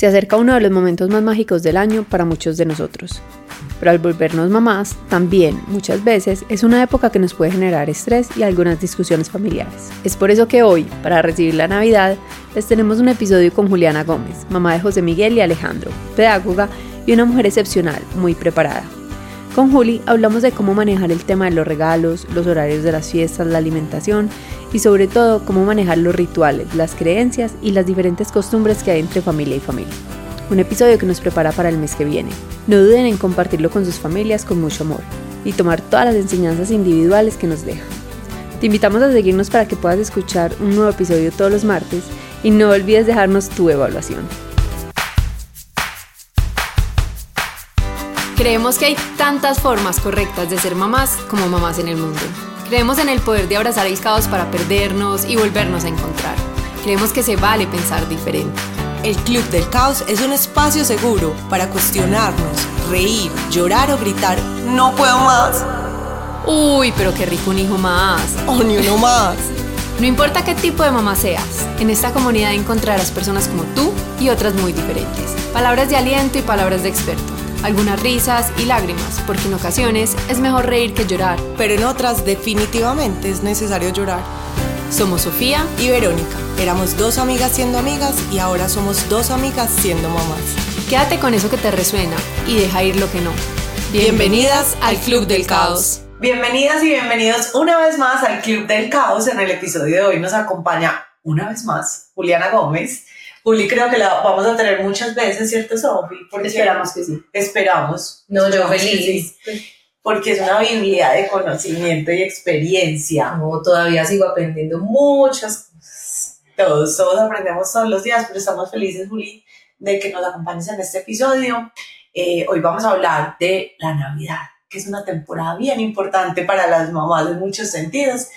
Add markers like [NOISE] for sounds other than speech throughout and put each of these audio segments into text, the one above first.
Se acerca uno de los momentos más mágicos del año para muchos de nosotros. Pero al volvernos mamás, también, muchas veces, es una época que nos puede generar estrés y algunas discusiones familiares. Es por eso que hoy, para recibir la Navidad, les tenemos un episodio con Juliana Gómez, mamá de José Miguel y Alejandro, pedagoga y una mujer excepcional, muy preparada. Con Juli hablamos de cómo manejar el tema de los regalos, los horarios de las fiestas, la alimentación y sobre todo cómo manejar los rituales, las creencias y las diferentes costumbres que hay entre familia y familia. Un episodio que nos prepara para el mes que viene. No duden en compartirlo con sus familias con mucho amor y tomar todas las enseñanzas individuales que nos deja. Te invitamos a seguirnos para que puedas escuchar un nuevo episodio todos los martes y no olvides dejarnos tu evaluación. Creemos que hay tantas formas correctas de ser mamás como mamás en el mundo. Creemos en el poder de abrazar el caos para perdernos y volvernos a encontrar. Creemos que se vale pensar diferente. El Club del Caos es un espacio seguro para cuestionarnos, reír, llorar o gritar, no puedo más. Uy, pero qué rico un hijo más. O ni uno más. No importa qué tipo de mamá seas, en esta comunidad encontrarás personas como tú y otras muy diferentes. Palabras de aliento y palabras de experto algunas risas y lágrimas, porque en ocasiones es mejor reír que llorar. Pero en otras definitivamente es necesario llorar. Somos Sofía y Verónica. Éramos dos amigas siendo amigas y ahora somos dos amigas siendo mamás. Quédate con eso que te resuena y deja ir lo que no. Bienvenidas al Club del Caos. Bienvenidas y bienvenidos una vez más al Club del Caos. En el episodio de hoy nos acompaña una vez más Juliana Gómez Juli creo que la vamos a tener muchas veces, ¿cierto, Sofi? Esperamos que sí. Esperamos. No, yo feliz. porque es una Biblia de conocimiento y experiencia. No, todavía sigo aprendiendo muchas cosas. Todos, todos aprendemos todos los días, pero estamos felices, Juli, de que nos acompañes en este episodio. Eh, hoy vamos a hablar de la Navidad, que es una temporada bien importante para las mamás en muchos sentidos.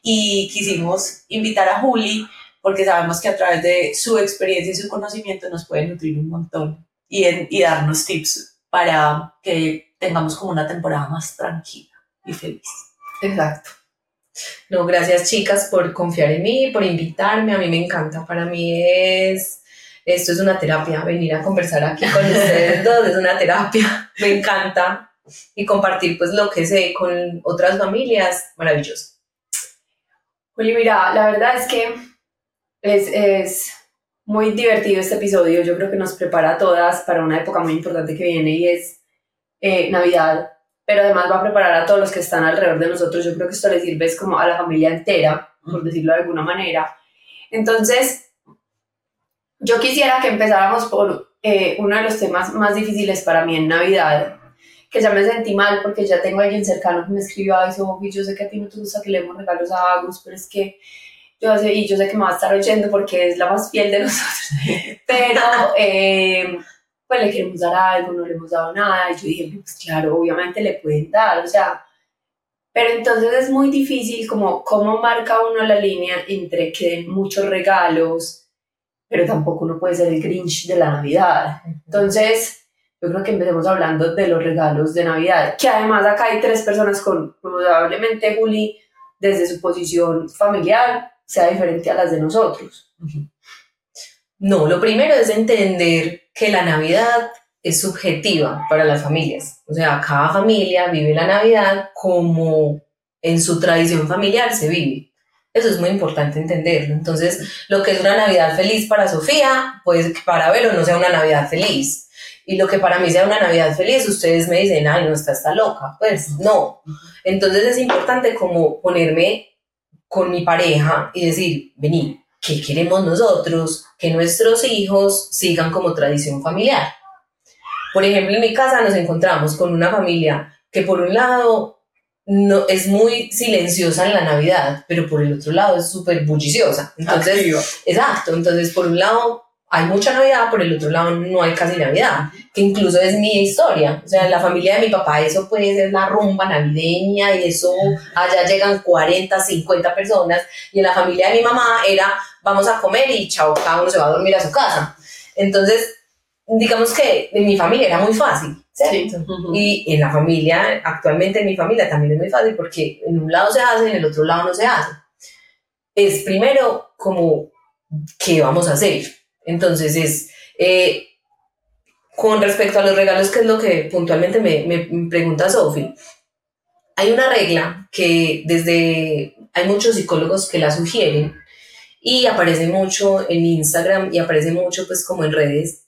Y quisimos invitar a Juli porque sabemos que a través de su experiencia y su conocimiento nos puede nutrir un montón y, y darnos tips para que tengamos como una temporada más tranquila y feliz. Exacto. No, gracias chicas por confiar en mí, por invitarme, a mí me encanta, para mí es, esto es una terapia, venir a conversar aquí con ustedes [LAUGHS] dos es una terapia, me encanta y compartir pues lo que sé con otras familias, maravilloso. Juli, mira, la verdad es que es, es muy divertido este episodio. Yo creo que nos prepara a todas para una época muy importante que viene y es eh, Navidad. Pero además va a preparar a todos los que están alrededor de nosotros. Yo creo que esto le sirve es como a la familia entera, por decirlo de alguna manera. Entonces, yo quisiera que empezáramos por eh, uno de los temas más difíciles para mí en Navidad, que ya me sentí mal porque ya tengo a alguien cercano que me escribió, ay, Sofi, yo sé que a ti no te gusta que leemos regalos a Agus, pero es que yo sé, y yo sé que me va a estar oyendo porque es la más fiel de nosotros, [LAUGHS] pero eh, pues le queremos dar algo, no le hemos dado nada, y yo dije, pues claro, obviamente le pueden dar, o sea, pero entonces es muy difícil como cómo marca uno la línea entre que den muchos regalos, pero tampoco uno puede ser el Grinch de la Navidad. Entonces, yo creo que empecemos hablando de los regalos de Navidad, que además acá hay tres personas con probablemente Juli desde su posición familiar, sea diferente a las de nosotros. No, lo primero es entender que la Navidad es subjetiva para las familias. O sea, cada familia vive la Navidad como en su tradición familiar se vive. Eso es muy importante entenderlo. Entonces, lo que es una Navidad feliz para Sofía, pues para Vero no sea una Navidad feliz. Y lo que para mí sea una Navidad feliz, ustedes me dicen, ay, no, está, está loca. Pues no. Entonces es importante como ponerme con mi pareja y decir, vení, ¿qué queremos nosotros? Que nuestros hijos sigan como tradición familiar. Por ejemplo, en mi casa nos encontramos con una familia que por un lado no, es muy silenciosa en la Navidad, pero por el otro lado es súper bulliciosa. Entonces, exacto, entonces por un lado hay mucha Navidad, por el otro lado no hay casi Navidad, que incluso es mi historia. O sea, en la familia de mi papá eso puede ser la rumba navideña y eso, allá llegan 40, 50 personas, y en la familia de mi mamá era, vamos a comer y chao, cada uno se va a dormir a su casa. Entonces, digamos que en mi familia era muy fácil, ¿cierto? Y en la familia, actualmente en mi familia también es muy fácil porque en un lado se hace, en el otro lado no se hace. Es primero como, ¿qué vamos a hacer? Entonces es, eh, con respecto a los regalos, que es lo que puntualmente me, me pregunta Sofi, hay una regla que desde, hay muchos psicólogos que la sugieren y aparece mucho en Instagram y aparece mucho pues como en redes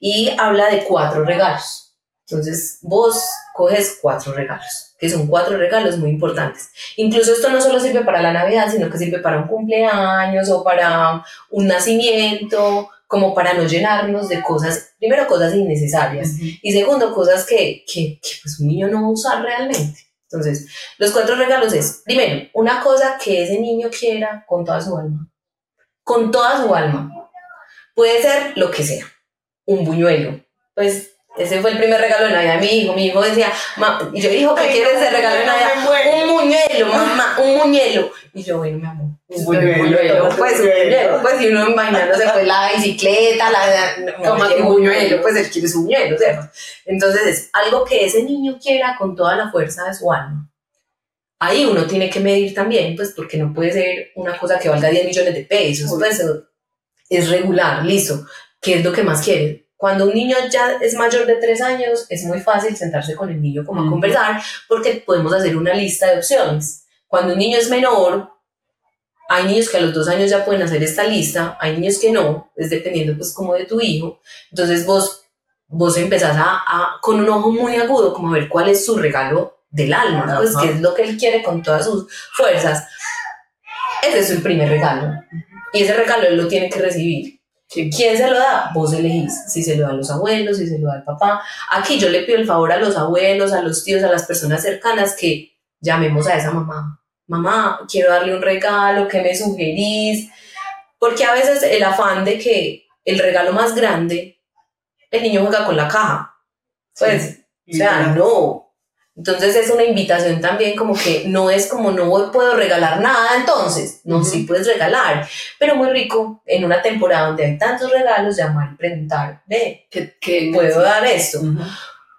y habla de cuatro regalos. Entonces vos coges cuatro regalos, que son cuatro regalos muy importantes. Incluso esto no solo sirve para la Navidad, sino que sirve para un cumpleaños o para un nacimiento, como para no llenarnos de cosas, primero cosas innecesarias y segundo cosas que, que, que pues un niño no va a usar realmente. Entonces, los cuatro regalos es, primero, una cosa que ese niño quiera con toda su alma. Con toda su alma. Puede ser lo que sea. Un buñuelo. Pues ese fue el primer regalo de Navidad mi hijo. Mi hijo decía, y yo, hijo, ¿qué quieres de regalo de Navidad? Un muñuelo, mamá, un muñelo. Y yo, bueno, mi amor, un buñuelo, pues un buñuelo. Pues si uno imaginándose pues la bicicleta, la, como un buñuelo, pues él quiere su buñuelo, ¿cierto? Entonces es algo que ese niño quiera con toda la fuerza de su alma. Ahí uno tiene que medir también, pues porque no puede ser una cosa que valga 10 millones de pesos, pues es regular, listo. ¿Qué es lo que más quiere? Cuando un niño ya es mayor de tres años, es muy fácil sentarse con el niño como a conversar porque podemos hacer una lista de opciones. Cuando un niño es menor, hay niños que a los dos años ya pueden hacer esta lista, hay niños que no, es dependiendo pues como de tu hijo. Entonces vos, vos empezás a, con un ojo muy agudo como a ver cuál es su regalo del alma, pues qué es lo que él quiere con todas sus fuerzas. Ese es el primer regalo. Y ese regalo él lo tiene que recibir. ¿Quién se lo da? Vos elegís si se lo da a los abuelos, si se lo da al papá. Aquí yo le pido el favor a los abuelos, a los tíos, a las personas cercanas que llamemos a esa mamá. Mamá, quiero darle un regalo, ¿qué me sugerís? Porque a veces el afán de que el regalo más grande, el niño juega con la caja. Pues, o sea, no, entonces es una invitación también como que no es como no puedo regalar nada entonces, no, sí puedes regalar, pero muy rico en una temporada donde hay tantos regalos, llamar y preguntar, ve, ¿qué, puedo dar esto?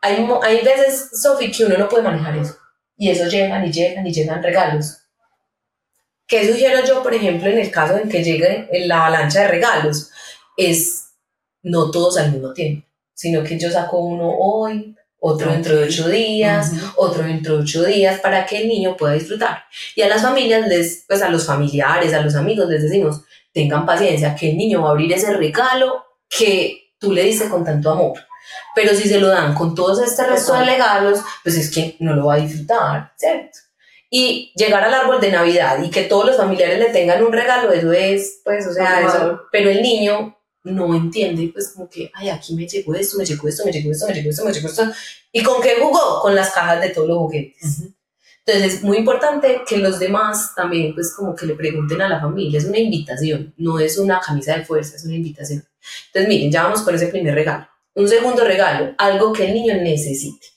hay, hay veces, Sofi, que uno no puede manejar eso y eso llegan y llegan y llegan regalos. ¿Qué sugiero yo, por ejemplo, en el caso en que llegue la avalancha de regalos? Es no todos al mismo tiempo, sino que yo saco uno hoy, otro dentro de ocho días, otro dentro de ocho días, para que el niño pueda disfrutar. Y a las familias, les, pues a los familiares, a los amigos, les decimos, tengan paciencia, que el niño va a abrir ese regalo que tú le dices con tanto amor. Pero si se lo dan con todos estos restos de regalos, pues es que no lo va a disfrutar, ¿cierto? Y llegar al árbol de Navidad y que todos los familiares le tengan un regalo, eso es, pues, o sea, eso, pero el niño no entiende, pues como que, ay, aquí me llegó esto, me llegó esto, me llegó esto, me llegó esto, me llegó esto. ¿Y con qué jugó? Con las cajas de todos los juguetes. Entonces es muy importante que los demás también, pues como que le pregunten a la familia, es una invitación, no es una camisa de fuerza, es una invitación. Entonces miren, ya vamos con ese primer regalo. Un segundo regalo, algo que el niño necesite.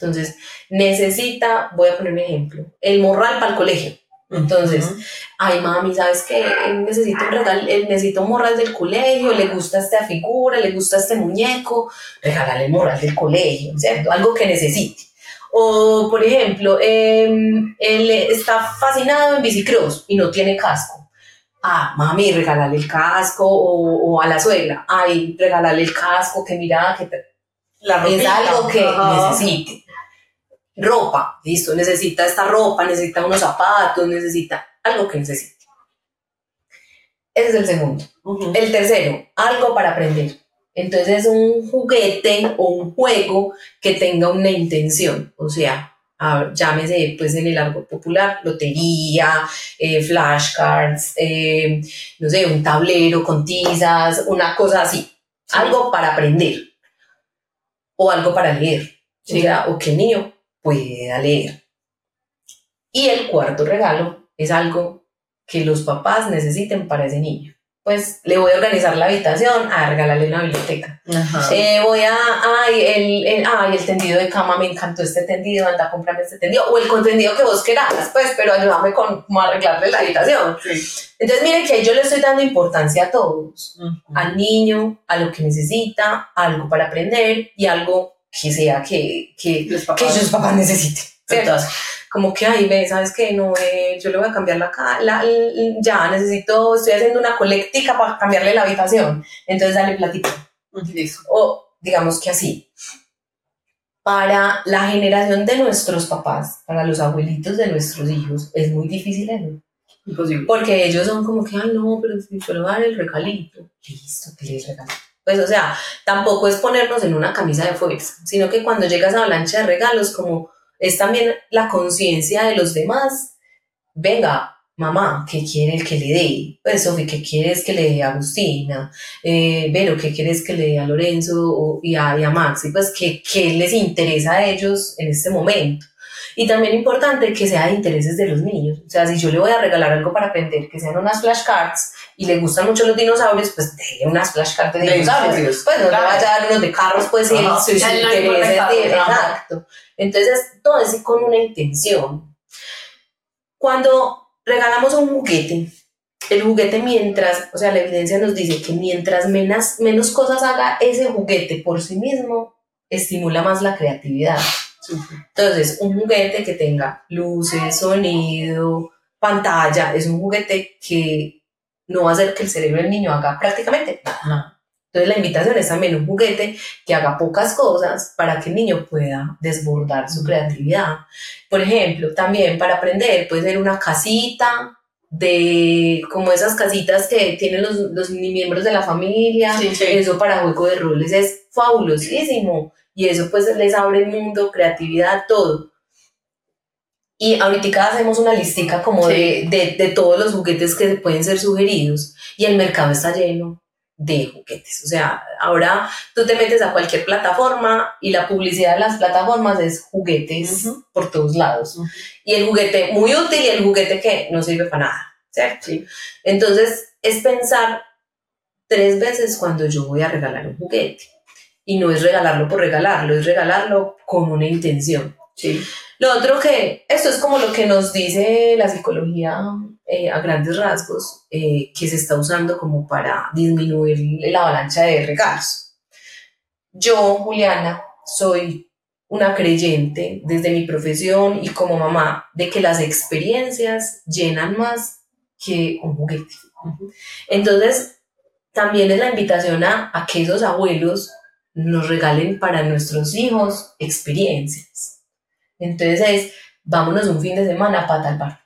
Entonces, necesita, voy a poner un ejemplo, el morral para el colegio. Entonces, ay mami, ¿sabes qué? Él necesita un regalo, él necesita un morral del colegio, le gusta esta figura, le gusta este muñeco, regálale el morral del colegio, ¿cierto? Algo que necesite. O, por ejemplo, em, él está fascinado en bicicross y no tiene casco. Ah, mami, regálale el casco o, a la suegra. Ay, regálale el casco, que mira, que la es algo que necesite ropa, listo, necesita esta ropa, necesita unos zapatos, necesita algo que necesite. Ese es el segundo. El tercero, algo para aprender. Entonces es un juguete o un juego que tenga una intención, o sea, llámese pues en el algo popular, lotería, eh, flashcards, eh, no sé, un tablero con tizas, una cosa así, algo para aprender o algo para leer. O sea, o que niño pueda leer. Y el cuarto regalo es algo que los papás necesiten para ese niño. Pues le voy a organizar la habitación, a regalarle una biblioteca. Eh, voy a, ay el, el, ay, el tendido de cama, me encantó este tendido, anda a comprarme este tendido, o el contenido que vos querás, pues, pero ayúdame con cómo arreglarle la habitación. Entonces, miren que yo le estoy dando importancia a todos, al niño, a lo que necesita, algo para aprender y algo que sea que, que, los papás. que ellos papás necesiten. Entonces, como que, ay, ve, ¿sabes qué? No, eh, yo le voy a cambiar la, la, ya necesito, estoy haciendo una colectica para cambiarle la habitación. Entonces, dale platito. O digamos que así, para la generación de nuestros papás, para los abuelitos de nuestros hijos, es muy difícil eso. Imposible. Porque ellos son como que, ay, no, pero si yo le voy a dar el regalito. Listo, que les regalo. Pues, o sea, tampoco es ponernos en una camisa de fuerza, sino que cuando llegas a avalancha de regalos, como es también la conciencia de los demás, venga, mamá, ¿qué quiere el que le dé? Pues, Sofi, ¿qué quieres que le dé a Agustina? Eh, Vero, ¿qué quieres que le dé a Lorenzo o- y a, y a Maxi? Pues, ¿qué, ¿qué les interesa a ellos en este momento? Y también importante que sea de intereses de los niños. O sea, si yo le voy a regalar algo para aprender, que sean unas flashcards y le gustan mucho los dinosaurios, pues déle unas flashcards de De dinosaurios. Pues no le claro. vaya a dar unos de carros, pues no mercado, ajá. Exacto. Entonces, todo es con una intención. Cuando regalamos un juguete, el juguete mientras, o sea, la evidencia nos dice que mientras menos, menos cosas haga ese juguete por sí mismo, estimula más la creatividad. Entonces, un juguete que tenga luces, sonido, pantalla, es un juguete que no va a hacer que el cerebro del niño haga prácticamente nada. Entonces, la invitación es también un juguete que haga pocas cosas para que el niño pueda desbordar su creatividad. Por ejemplo, también para aprender puede ser una casita de como esas casitas que tienen los, los miembros de la familia. Sí, sí. Eso para juego de roles es fabulosísimo. Y eso pues les abre el mundo, creatividad, todo. Y ahorita hacemos una listica como Sí. de, de, de todos los juguetes que pueden ser sugeridos. Y el mercado está lleno de juguetes. O sea, ahora tú te metes a cualquier plataforma y la publicidad de las plataformas es juguetes por todos lados. Y el juguete muy útil y el juguete que no sirve para nada, ¿cierto? Sí. Entonces, es pensar tres veces cuando yo voy a regalar un juguete. Y no es regalarlo por regalarlo, es regalarlo con una intención. Sí. Lo otro que, esto es como lo que nos dice la psicología eh, a grandes rasgos, eh, que se está usando como para disminuir la avalancha de regalos. Yo, Juliana, soy una creyente desde mi profesión y como mamá de que las experiencias llenan más que un juguete. Entonces, también es la invitación a, a que esos abuelos nos regalen para nuestros hijos experiencias. Entonces es, vámonos un fin de semana para tal bar.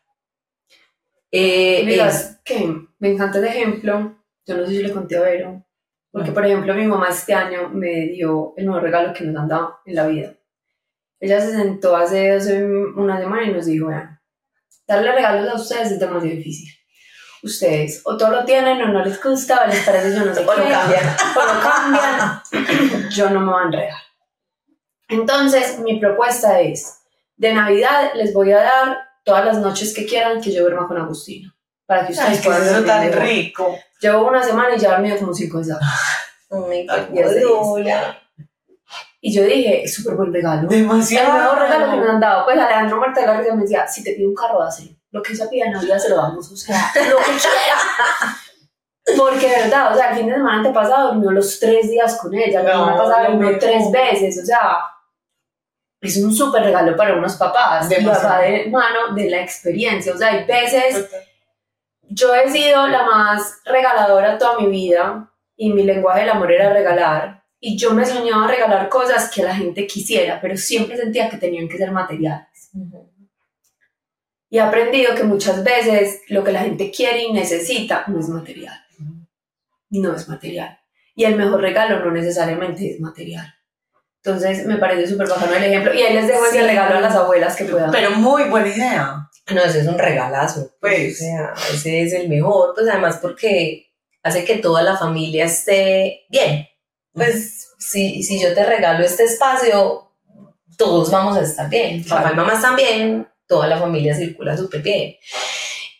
Eh, es- que me encanta el ejemplo. Yo no sé si le conté a Vero. Porque, por ejemplo, mi mamá este año me dio el nuevo regalo que nos han dado en la vida. Ella se sentó hace, hace una semana y nos dijo, vean, darle regalos a ustedes es demasiado difícil. Ustedes o todo lo tienen o no les gusta o les parece yo no sé [LAUGHS] O lo cambian. o lo cambian, yo no me voy a enredar. Entonces, mi propuesta es, de Navidad les voy a dar todas las noches que quieran que yo duerma con Agustino. Para que ustedes puedan dormir tan mejor. rico. Llevo una semana y ya he dormido como cinco veces. [LAUGHS] Y yo dije, es súper buen regalo. El Demasiado. mejor regalo que me han dado. Pues Alejandro Marta de la me decía, si te pide un carro, dáselo. Lo que ella pida en Navidad se lo damos. O sea, lo que quiera. Porque de verdad, o sea, el fin de semana antepasado durmió los tres días con ella. La semana pasada durmió tres veces. O sea, es un súper regalo para unos papás. Demasiado. va de mano de la experiencia. O sea, hay veces yo he sido la más regaladora toda mi vida y mi lenguaje del amor era regalar. Y yo me soñaba regalar cosas que la gente quisiera, pero siempre sentía que tenían que ser materiales. Y he aprendido que muchas veces lo que la gente quiere y necesita no es material. No es material. Y el mejor regalo no necesariamente es material. Entonces me parece súper bacano el ejemplo. Y ahí les dejo ese Sí. regalo a las abuelas que puedan. Pero muy buena idea. No, ese es un regalazo. Pues. O sea, ese es el mejor, pues además porque hace que toda la familia esté bien. Pues si, si yo te regalo este espacio, todos vamos a estar bien. Papá y mamá están bien, toda la familia circula súper bien.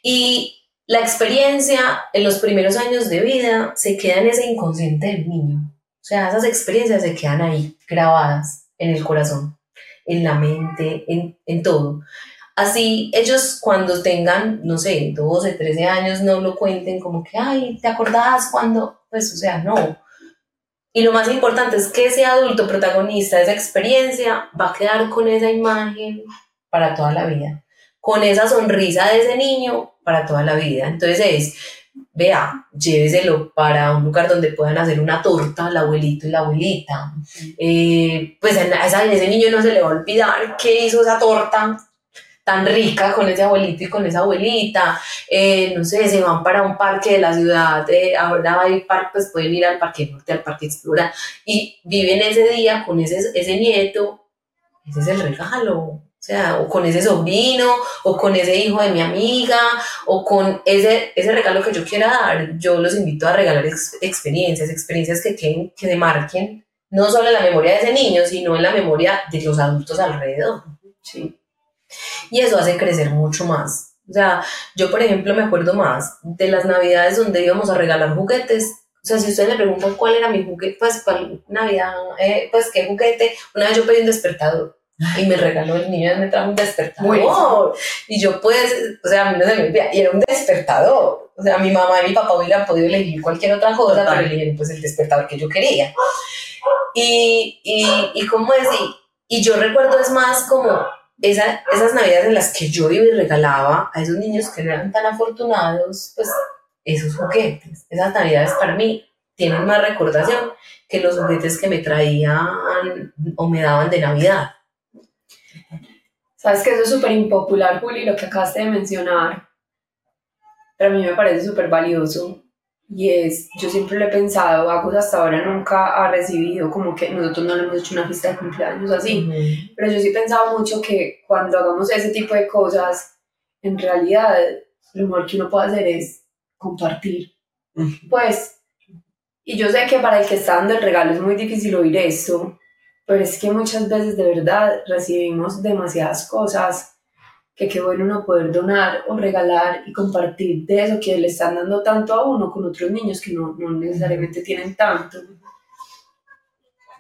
Y la experiencia en los primeros años de vida se queda en ese inconsciente del niño. O sea, esas experiencias se quedan ahí, grabadas en el corazón, en la mente, en, en todo. Así ellos cuando tengan, no sé, 12, 13 años, no lo cuenten como que, ay, ¿te acordás cuando? Pues, o sea, no. Y lo más importante es que ese adulto protagonista de esa experiencia va a quedar con esa imagen para toda la vida, con esa sonrisa de ese niño para toda la vida. Entonces es, vea, lléveselo para un lugar donde puedan hacer una torta, el abuelito y la abuelita. Eh, pues a ese niño no se le va a olvidar que hizo esa torta tan rica con ese abuelito y con esa abuelita, eh, no sé, se van para un parque de la ciudad, eh, ahora hay parque, pues pueden ir al Parque Norte, al Parque Explora, y viven ese día con ese, ese nieto, ese es el regalo, o sea, o con ese sobrino, o con ese hijo de mi amiga, o con ese, ese regalo que yo quiera dar. Yo los invito a regalar experiencias, experiencias que, queden, que se marquen, no solo en la memoria de ese niño, sino en la memoria de los adultos alrededor. Sí. Y eso hace crecer mucho más. O sea, yo por ejemplo me acuerdo más de las navidades donde íbamos a regalar juguetes. O sea, si ustedes me preguntan cuál era mi juguete, pues cuál Navidad, eh, pues qué juguete, una vez yo pedí un despertador y me regaló el niño me trajo un despertador. Y yo pues, o sea, a mí no se me olvida, y era un despertador. O sea, mi mamá y mi papá hubieran podido elegir cualquier otra cosa, pero eligieron pues el despertador que yo quería. Y, y, y cómo decir, y yo recuerdo es más como esas navidades en las que yo iba y regalaba a esos niños que no eran tan afortunados, pues esos juguetes. Esas navidades para mí tienen más recordación que los juguetes que me traían o me daban de Navidad. Sabes que eso es súper impopular, Juli, lo que acabaste de mencionar. Pero a mí me parece súper valioso y es, yo siempre lo he pensado, Agus hasta ahora nunca ha recibido como que nosotros no le hemos hecho una fiesta de cumpleaños así, pero yo sí he pensado mucho que cuando hagamos ese tipo de cosas, en realidad lo mejor que uno puede hacer es compartir. Pues, y yo sé que para el que está dando el regalo es muy difícil oír esto, pero es que muchas veces de verdad recibimos demasiadas cosas que qué bueno uno poder donar o regalar y compartir de eso que le están dando tanto a uno con otros niños que no, no necesariamente tienen tanto.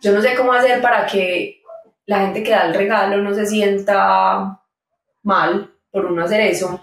Yo no sé cómo hacer para que la gente que da el regalo no se sienta mal por uno hacer eso,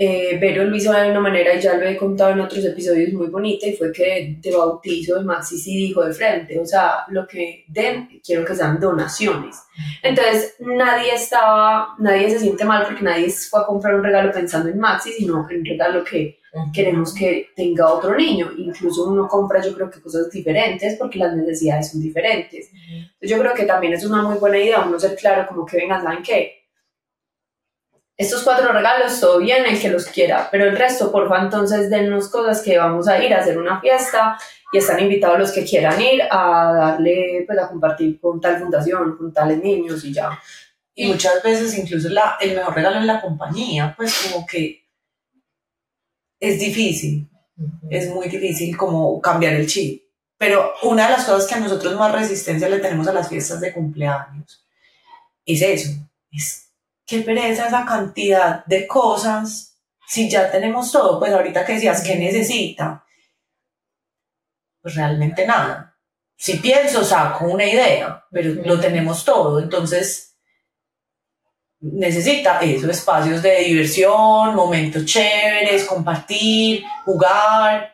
eh, Vero lo hizo de una manera, y ya lo he contado en otros episodios, muy bonita, y fue que de bautizo de Maxi sí dijo de frente, o sea, lo que den, quiero que sean donaciones. Entonces, nadie estaba, nadie se siente mal porque nadie fue a comprar un regalo pensando en Maxi, sino en un regalo que queremos que tenga otro niño. Incluso uno compra, yo creo que cosas diferentes porque las necesidades son diferentes. Entonces, yo creo que también es una muy buena idea uno ser claro como que vengan, ¿saben qué? Estos cuatro regalos, todo bien, el que los quiera, pero el resto, porfa, entonces dennos cosas que vamos a ir a hacer una fiesta y están invitados los que quieran ir a darle, pues a compartir con tal fundación, con tales niños y ya. Y muchas veces incluso la, el mejor regalo es la compañía, pues como que es difícil, es muy difícil como cambiar el chip. Pero una de las cosas que a nosotros más resistencia le tenemos a las fiestas de cumpleaños es eso, es qué pereza esa cantidad de cosas si ya tenemos todo. Pues ahorita que decías, ¿qué necesita? Pues realmente nada. Si pienso, saco una idea, pero lo tenemos todo. Entonces, necesita eso, espacios de diversión, momentos chéveres, compartir, jugar.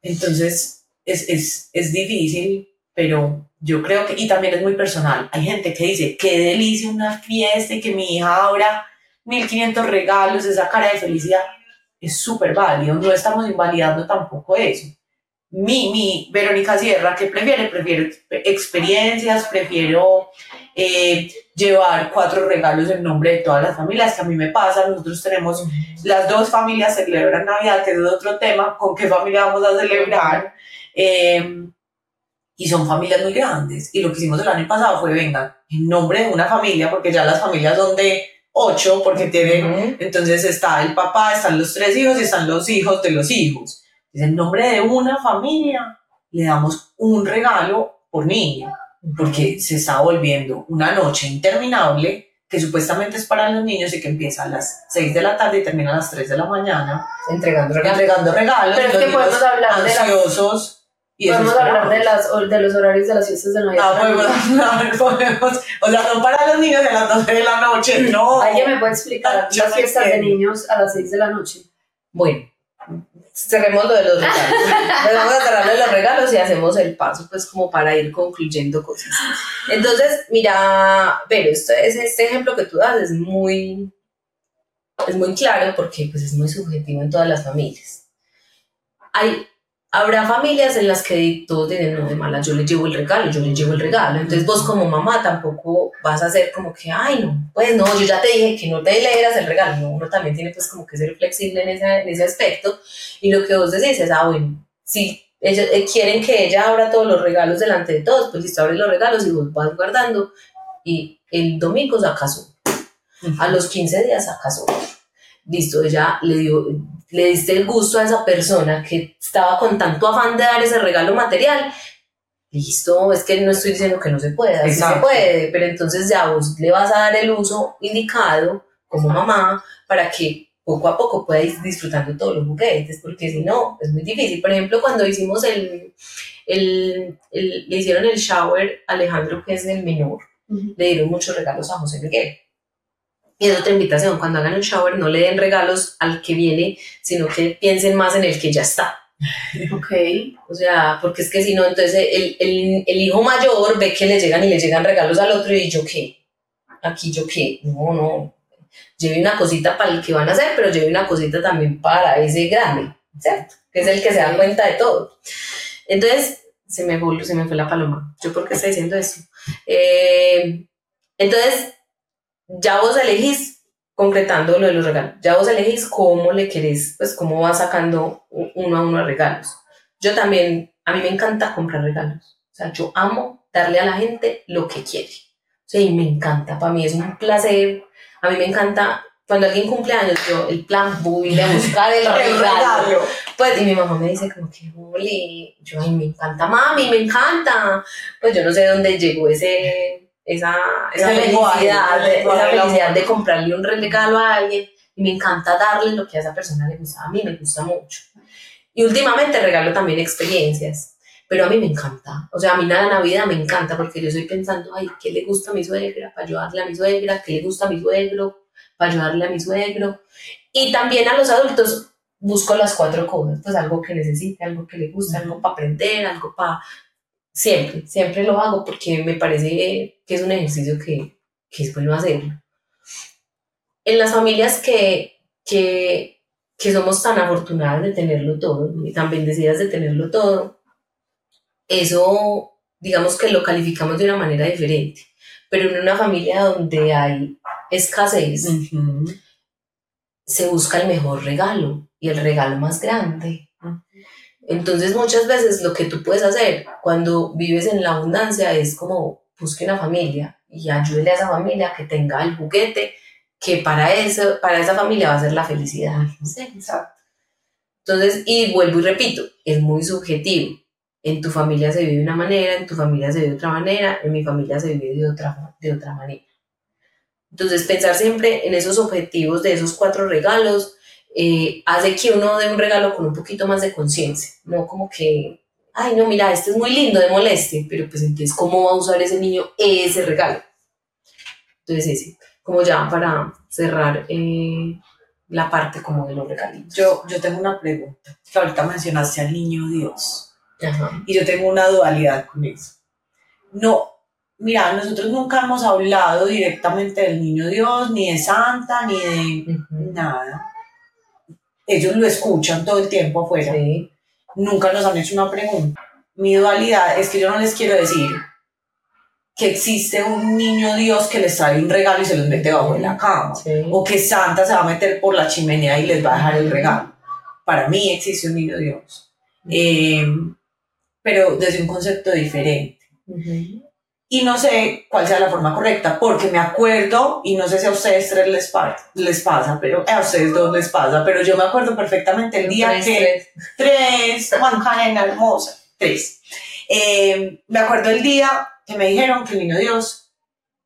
Entonces, es, es, es difícil, pero yo creo que, y también es muy personal, hay gente que dice, qué delicia una fiesta y que mi hija abra 1500 regalos, esa cara de felicidad, es súper válido, no estamos invalidando tampoco eso. Mi, mi, Verónica Sierra, ¿qué prefiere? Prefiero experiencias, prefiero eh, llevar cuatro regalos en nombre de todas las familias, que a mí me pasa, nosotros tenemos, las dos familias celebran Navidad, que es otro tema, ¿con qué familia vamos a celebrar? Eh, y son familias muy grandes. Y lo que hicimos el año pasado fue, venga, en nombre de una familia, porque ya las familias son de ocho, porque tienen, entonces está el papá, están los tres hijos y están los hijos de los hijos. Entonces, en nombre de una familia, le damos un regalo por niño, porque se está volviendo una noche interminable que supuestamente es para los niños y que empieza a las 6 de la tarde y termina a las 3 de la mañana entregando regalos. Entregando regalos Pero es que podemos hablar ansiosos. Y Podemos hablar de, las, de los horarios de las fiestas de Navidad. Ah, [LAUGHS] podemos, podemos, o sea, no para los niños a las 12 de la noche, no. ¿Alguien me puede explicar las fiestas de niños a las 6 de la noche? Bueno, cerremos lo de los regalos. [LAUGHS] vamos a cerrar de los regalos y hacemos el paso, pues, como para ir concluyendo cosas. Entonces, mira, pero este, este ejemplo que tú das es muy, es muy claro porque, pues, es muy subjetivo en todas las familias. hay, habrá familias en las que todos dicen, no, de malas, yo le llevo el regalo, yo le llevo el regalo. Entonces vos como mamá tampoco vas a ser como que, ay, no, pues no, yo ya te dije que no te leeras el regalo. No, uno también tiene pues como que ser flexible en ese, en ese aspecto. Y lo que vos decís es, ah, bueno, si ellos eh, quieren que ella abra todos los regalos delante de todos, pues listo, abre los regalos y vos vas guardando. Y el domingo sacas uno. A los 15 días sacas otro. Listo, ella le dio, le diste el gusto a esa persona que estaba con tanto afán de dar ese regalo material. Listo, es que no estoy diciendo que no se pueda, sí se puede, pero entonces ya vos le vas a dar el uso indicado como mamá para que poco a poco pueda ir disfrutando todos los juguetes, porque si no, es muy difícil. Por ejemplo, cuando hicimos el, el, el- le hicieron el shower a Alejandro, que es el menor, le dieron muchos regalos a José Miguel. Y es otra invitación, cuando hagan un shower no le den regalos al que viene, sino que piensen más en el que ya está. Ok. O sea, porque es que si no, entonces el, el, el hijo mayor ve que le llegan y le llegan regalos al otro y yo qué, aquí yo qué, no, no, lleve una cosita para el que van a hacer, pero lleve una cosita también para ese grande, ¿cierto? Que es el que se da cuenta de todo. Entonces, se me, fue- se me fue la paloma. ¿Yo por qué estoy diciendo eso? Eh, entonces, ya vos elegís concretando lo de los regalos. Ya vos elegís cómo le querés, pues cómo vas sacando uno a uno regalos. Yo también, a mí me encanta comprar regalos. O sea, yo amo darle a la gente lo que quiere. O sea, y me encanta. Para mí es un placer. A mí me encanta. Cuando alguien cumple años, yo el plan voy a buscar el [LAUGHS] regalo. Pues, y mi mamá me dice como que, ole, yo, ay, me encanta, mami, me encanta. Pues yo no sé dónde llegó ese, esa, esa felicidad, el de, esa felicidad de comprarle un regalo a alguien. Y me encanta darle lo que a esa persona le gusta. A mí me gusta mucho. Y últimamente regalo también experiencias. Pero a mí me encanta. O sea, a mí la Navidad me encanta porque yo estoy pensando, ay, ¿qué le gusta a mi suegra? Para ayudarle a mi suegra. ¿Qué le gusta a mi suegro? Para ayudarle a mi suegro. Y también a los adultos busco las cuatro cosas, pues algo que necesite, algo que le guste, algo para aprender, algo para... Siempre, siempre lo hago porque me parece que es un ejercicio que, que es bueno hacerlo. En las familias que, que, que somos tan afortunadas de tenerlo todo y tan bendecidas de tenerlo todo, eso digamos que lo calificamos de una manera diferente. Pero en una familia donde hay escasez, se busca el mejor regalo y el regalo más grande. Entonces muchas veces lo que tú puedes hacer cuando vives en la abundancia es como busque una familia y ayúdele a esa familia que tenga el juguete que para, eso, para esa familia va a ser la felicidad. ¿sí? Exacto. Entonces, y vuelvo y repito, es muy subjetivo. En tu familia se vive de una manera, en tu familia se vive de otra manera, en mi familia se vive de otra, de otra manera. Entonces, pensar siempre en esos objetivos de esos cuatro regalos eh, hace que uno dé un regalo con un poquito más de conciencia, no como que, ay, no, mira, este es muy lindo, de moleste, pero pues entonces, ¿cómo va a usar ese niño ese regalo? Entonces, ese, como ya para cerrar eh, la parte como de los regalitos. Yo, yo tengo una pregunta. Que ahorita mencionaste al niño Dios. Ajá. Y yo tengo una dualidad con eso. No, mira, nosotros nunca hemos hablado directamente del niño Dios, ni de Santa, ni de nada. Ellos lo escuchan todo el tiempo afuera. Sí. Nunca nos han hecho una pregunta. Mi dualidad es que yo no les quiero decir que existe un niño Dios que les trae un regalo y se los mete bajo de la cama. Sí. O que Santa se va a meter por la chimenea y les va a dejar el regalo. Para mí existe un niño Dios. Eh, pero desde un concepto diferente. Ujú. Y no sé cuál sea la forma correcta, porque me acuerdo, y no sé si a ustedes tres les, pa- les pasa, pero a ustedes dos les pasa, pero yo me acuerdo perfectamente el día Tres, que... tres. Tres, Juan Karen hermosa, tres. Eh, me acuerdo el día que me dijeron que el niño Dios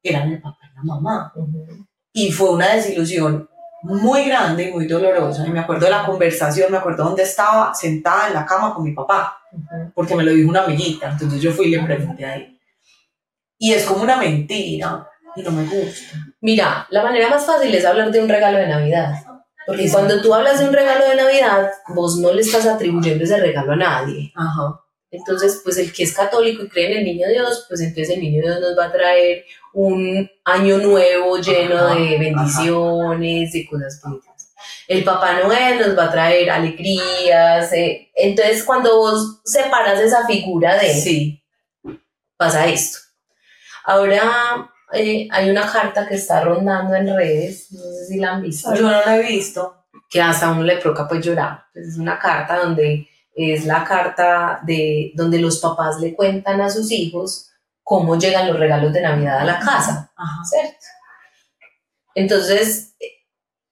era el papá y la mamá. Ujú. Y fue una desilusión muy grande y muy dolorosa. Y me acuerdo de la conversación, me acuerdo dónde estaba sentada en la cama con mi papá, Ujú. porque me lo dijo una amiguita. Entonces yo fui y le pregunté a él. Y es como una mentira y no me gusta. Mira, la manera más fácil es hablar de un regalo de Navidad. Porque Exacto. cuando tú hablas de un regalo de Navidad, vos no le estás atribuyendo ese regalo a nadie. Ajá. Entonces, pues el que es católico y cree en el niño Dios, pues entonces el niño Dios nos va a traer un año nuevo lleno Ajá, de bendiciones, de cosas bonitas. el Papá Noel nos va a traer alegrías. eh. Entonces, cuando vos separas esa figura de Sí. pasa esto. Ahora eh, hay una carta que está rondando en redes, no sé si la han visto, Yo no lo he visto. que hasta a uno le provoca pues llorar. Pues es una carta donde es la carta de donde los papás le cuentan a sus hijos cómo llegan los regalos de Navidad a la casa, Ajá. ¿cierto? Entonces,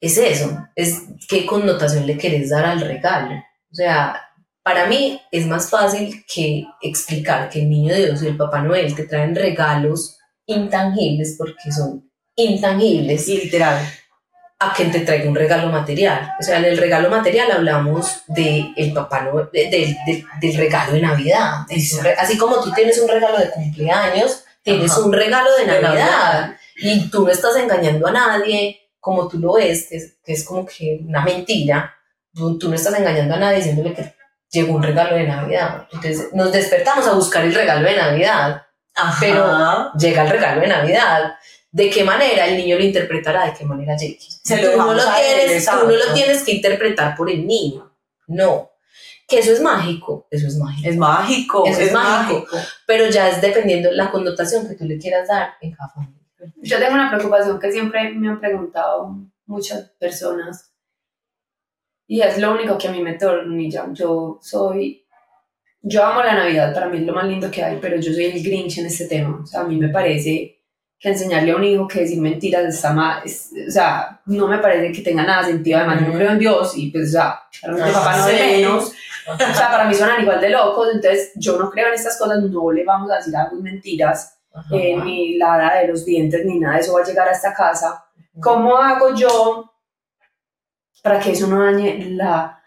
es eso, es qué connotación le querés dar al regalo. O sea, para mí es más fácil que explicar que el niño Dios y el Papá Noel te traen regalos intangibles porque son intangibles Sí, literal. a que te traiga un regalo material. O sea, en el regalo material hablamos de el Papá Noel, de- de- de- del regalo de Navidad. Así como tú tienes un regalo de cumpleaños, tienes Ajá. un regalo de De Navidad. Navidad. Y tú no estás engañando a nadie como tú lo ves, que es, que es como que una mentira. Tú, tú no estás engañando a nadie diciéndole que llegó un regalo de Navidad. Entonces nos despertamos a buscar el regalo de Navidad. Ajá. Pero- Llega el regalo de Navidad. ¿De qué manera el niño lo interpretará? ¿De qué manera llegue? Se lo tú, no lo tienes, tú no lo tienes que interpretar por el niño. No. Que eso es mágico, eso es mágico. Es mágico. Eso es es mágico. mágico. Pero ya es dependiendo de la connotación que tú le quieras dar en cada familia. Yo tengo una preocupación que siempre me han preguntado muchas personas y es lo único que a mí me tornilla. Yo soy, yo amo la Navidad, para mí es lo más lindo que hay, pero yo soy el Grinch en este tema. O sea, a mí me parece que enseñarle a un hijo que decir mentiras está mal, es- o sea, no me parece que tenga nada sentido. Además, yo no creo en Dios y pues, o sea, realmente papá no de menos. O sea, para mí suenan igual de locos, entonces yo no creo en estas cosas, no le vamos a decir algo mentiras Ajá. eh, ni la de los dientes, ni nada de eso va a llegar a esta casa. ¿Cómo hago yo para que eso no dañe la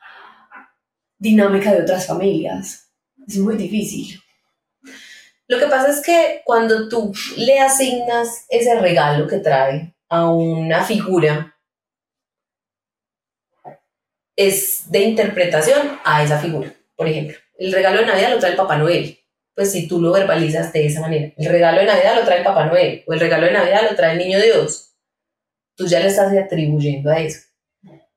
dinámica de otras familias? Es muy difícil. Lo que pasa es que cuando tú le asignas ese regalo que trae a una figura, es de interpretación a esa figura. Por ejemplo, el regalo de Navidad lo trae el Papá Noel. Pues si tú lo verbalizas de esa manera, el regalo de Navidad lo trae el Papá Noel o el regalo de Navidad lo trae el Niño Dios, tú ya le estás atribuyendo a eso.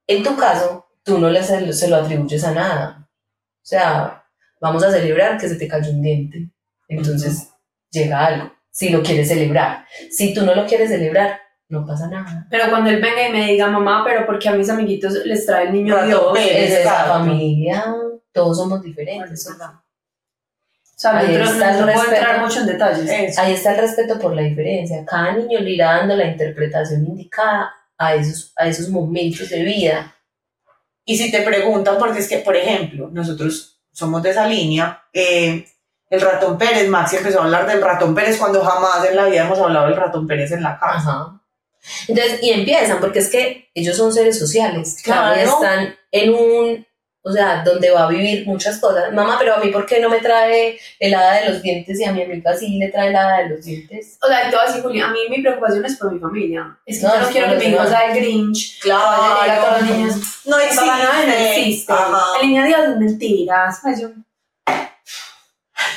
En tu caso, tú no le se se lo atribuyes a nada. O sea, vamos a celebrar que se te cayó un diente. Entonces llega algo, si lo quieres celebrar. Si tú no lo quieres celebrar, no pasa nada. Pero cuando él venga y me diga, mamá, pero porque a mis amiguitos les trae el niño Dios. Es Exacto. familia, todos somos diferentes. o sea, Ahí está el no puedo respeto. entrar mucho en detalles. Eso. Ahí está el respeto por la diferencia. Cada niño le irá dando la interpretación indicada a esos, a esos momentos de vida. Y si te preguntan, porque es que, por ejemplo, nosotros somos de esa línea, eh, el ratón Pérez, Maxi empezó a hablar del ratón Pérez cuando jamás en la vida hemos hablado del ratón Pérez en la casa. Ajá. Entonces, y empiezan, porque es que ellos son seres sociales. Claro. están en un, o sea, donde va a vivir muchas cosas. Mamá, pero a mí, ¿por qué no me trae el hada de los dientes y a mi amiga sí le trae el hada de los dientes? O sea, y todo así, Juli, a mí mi preocupación es por mi familia. Es que No, yo no quiero que mi hijo sea el Grinch. Claro, Vaya a todos los niños. no existe. Papá Noel no existe. Ajá. El niño Dios es mentiras. Yo-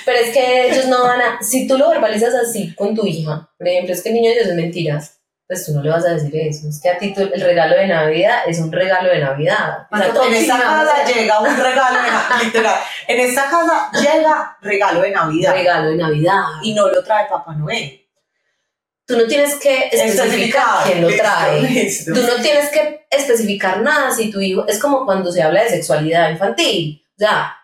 Pero es que ellos no van a, si tú lo verbalizas así con tu hija, por ejemplo, es que el niño Dios es mentiras, pues tú no le vas a decir eso. Es que a ti tú- el regalo de Navidad es un regalo de Navidad. O sea, ¿Cuánto En esta casa llega un regalo de Navidad, literal. En esta casa llega regalo de Navidad regalo de Navidad. y no lo trae Papá Noel. Tú no tienes que especificar quién lo Listo, trae. listo. Tú no tienes que especificar nada si tu hijo. Es como cuando se habla de sexualidad infantil. O sea,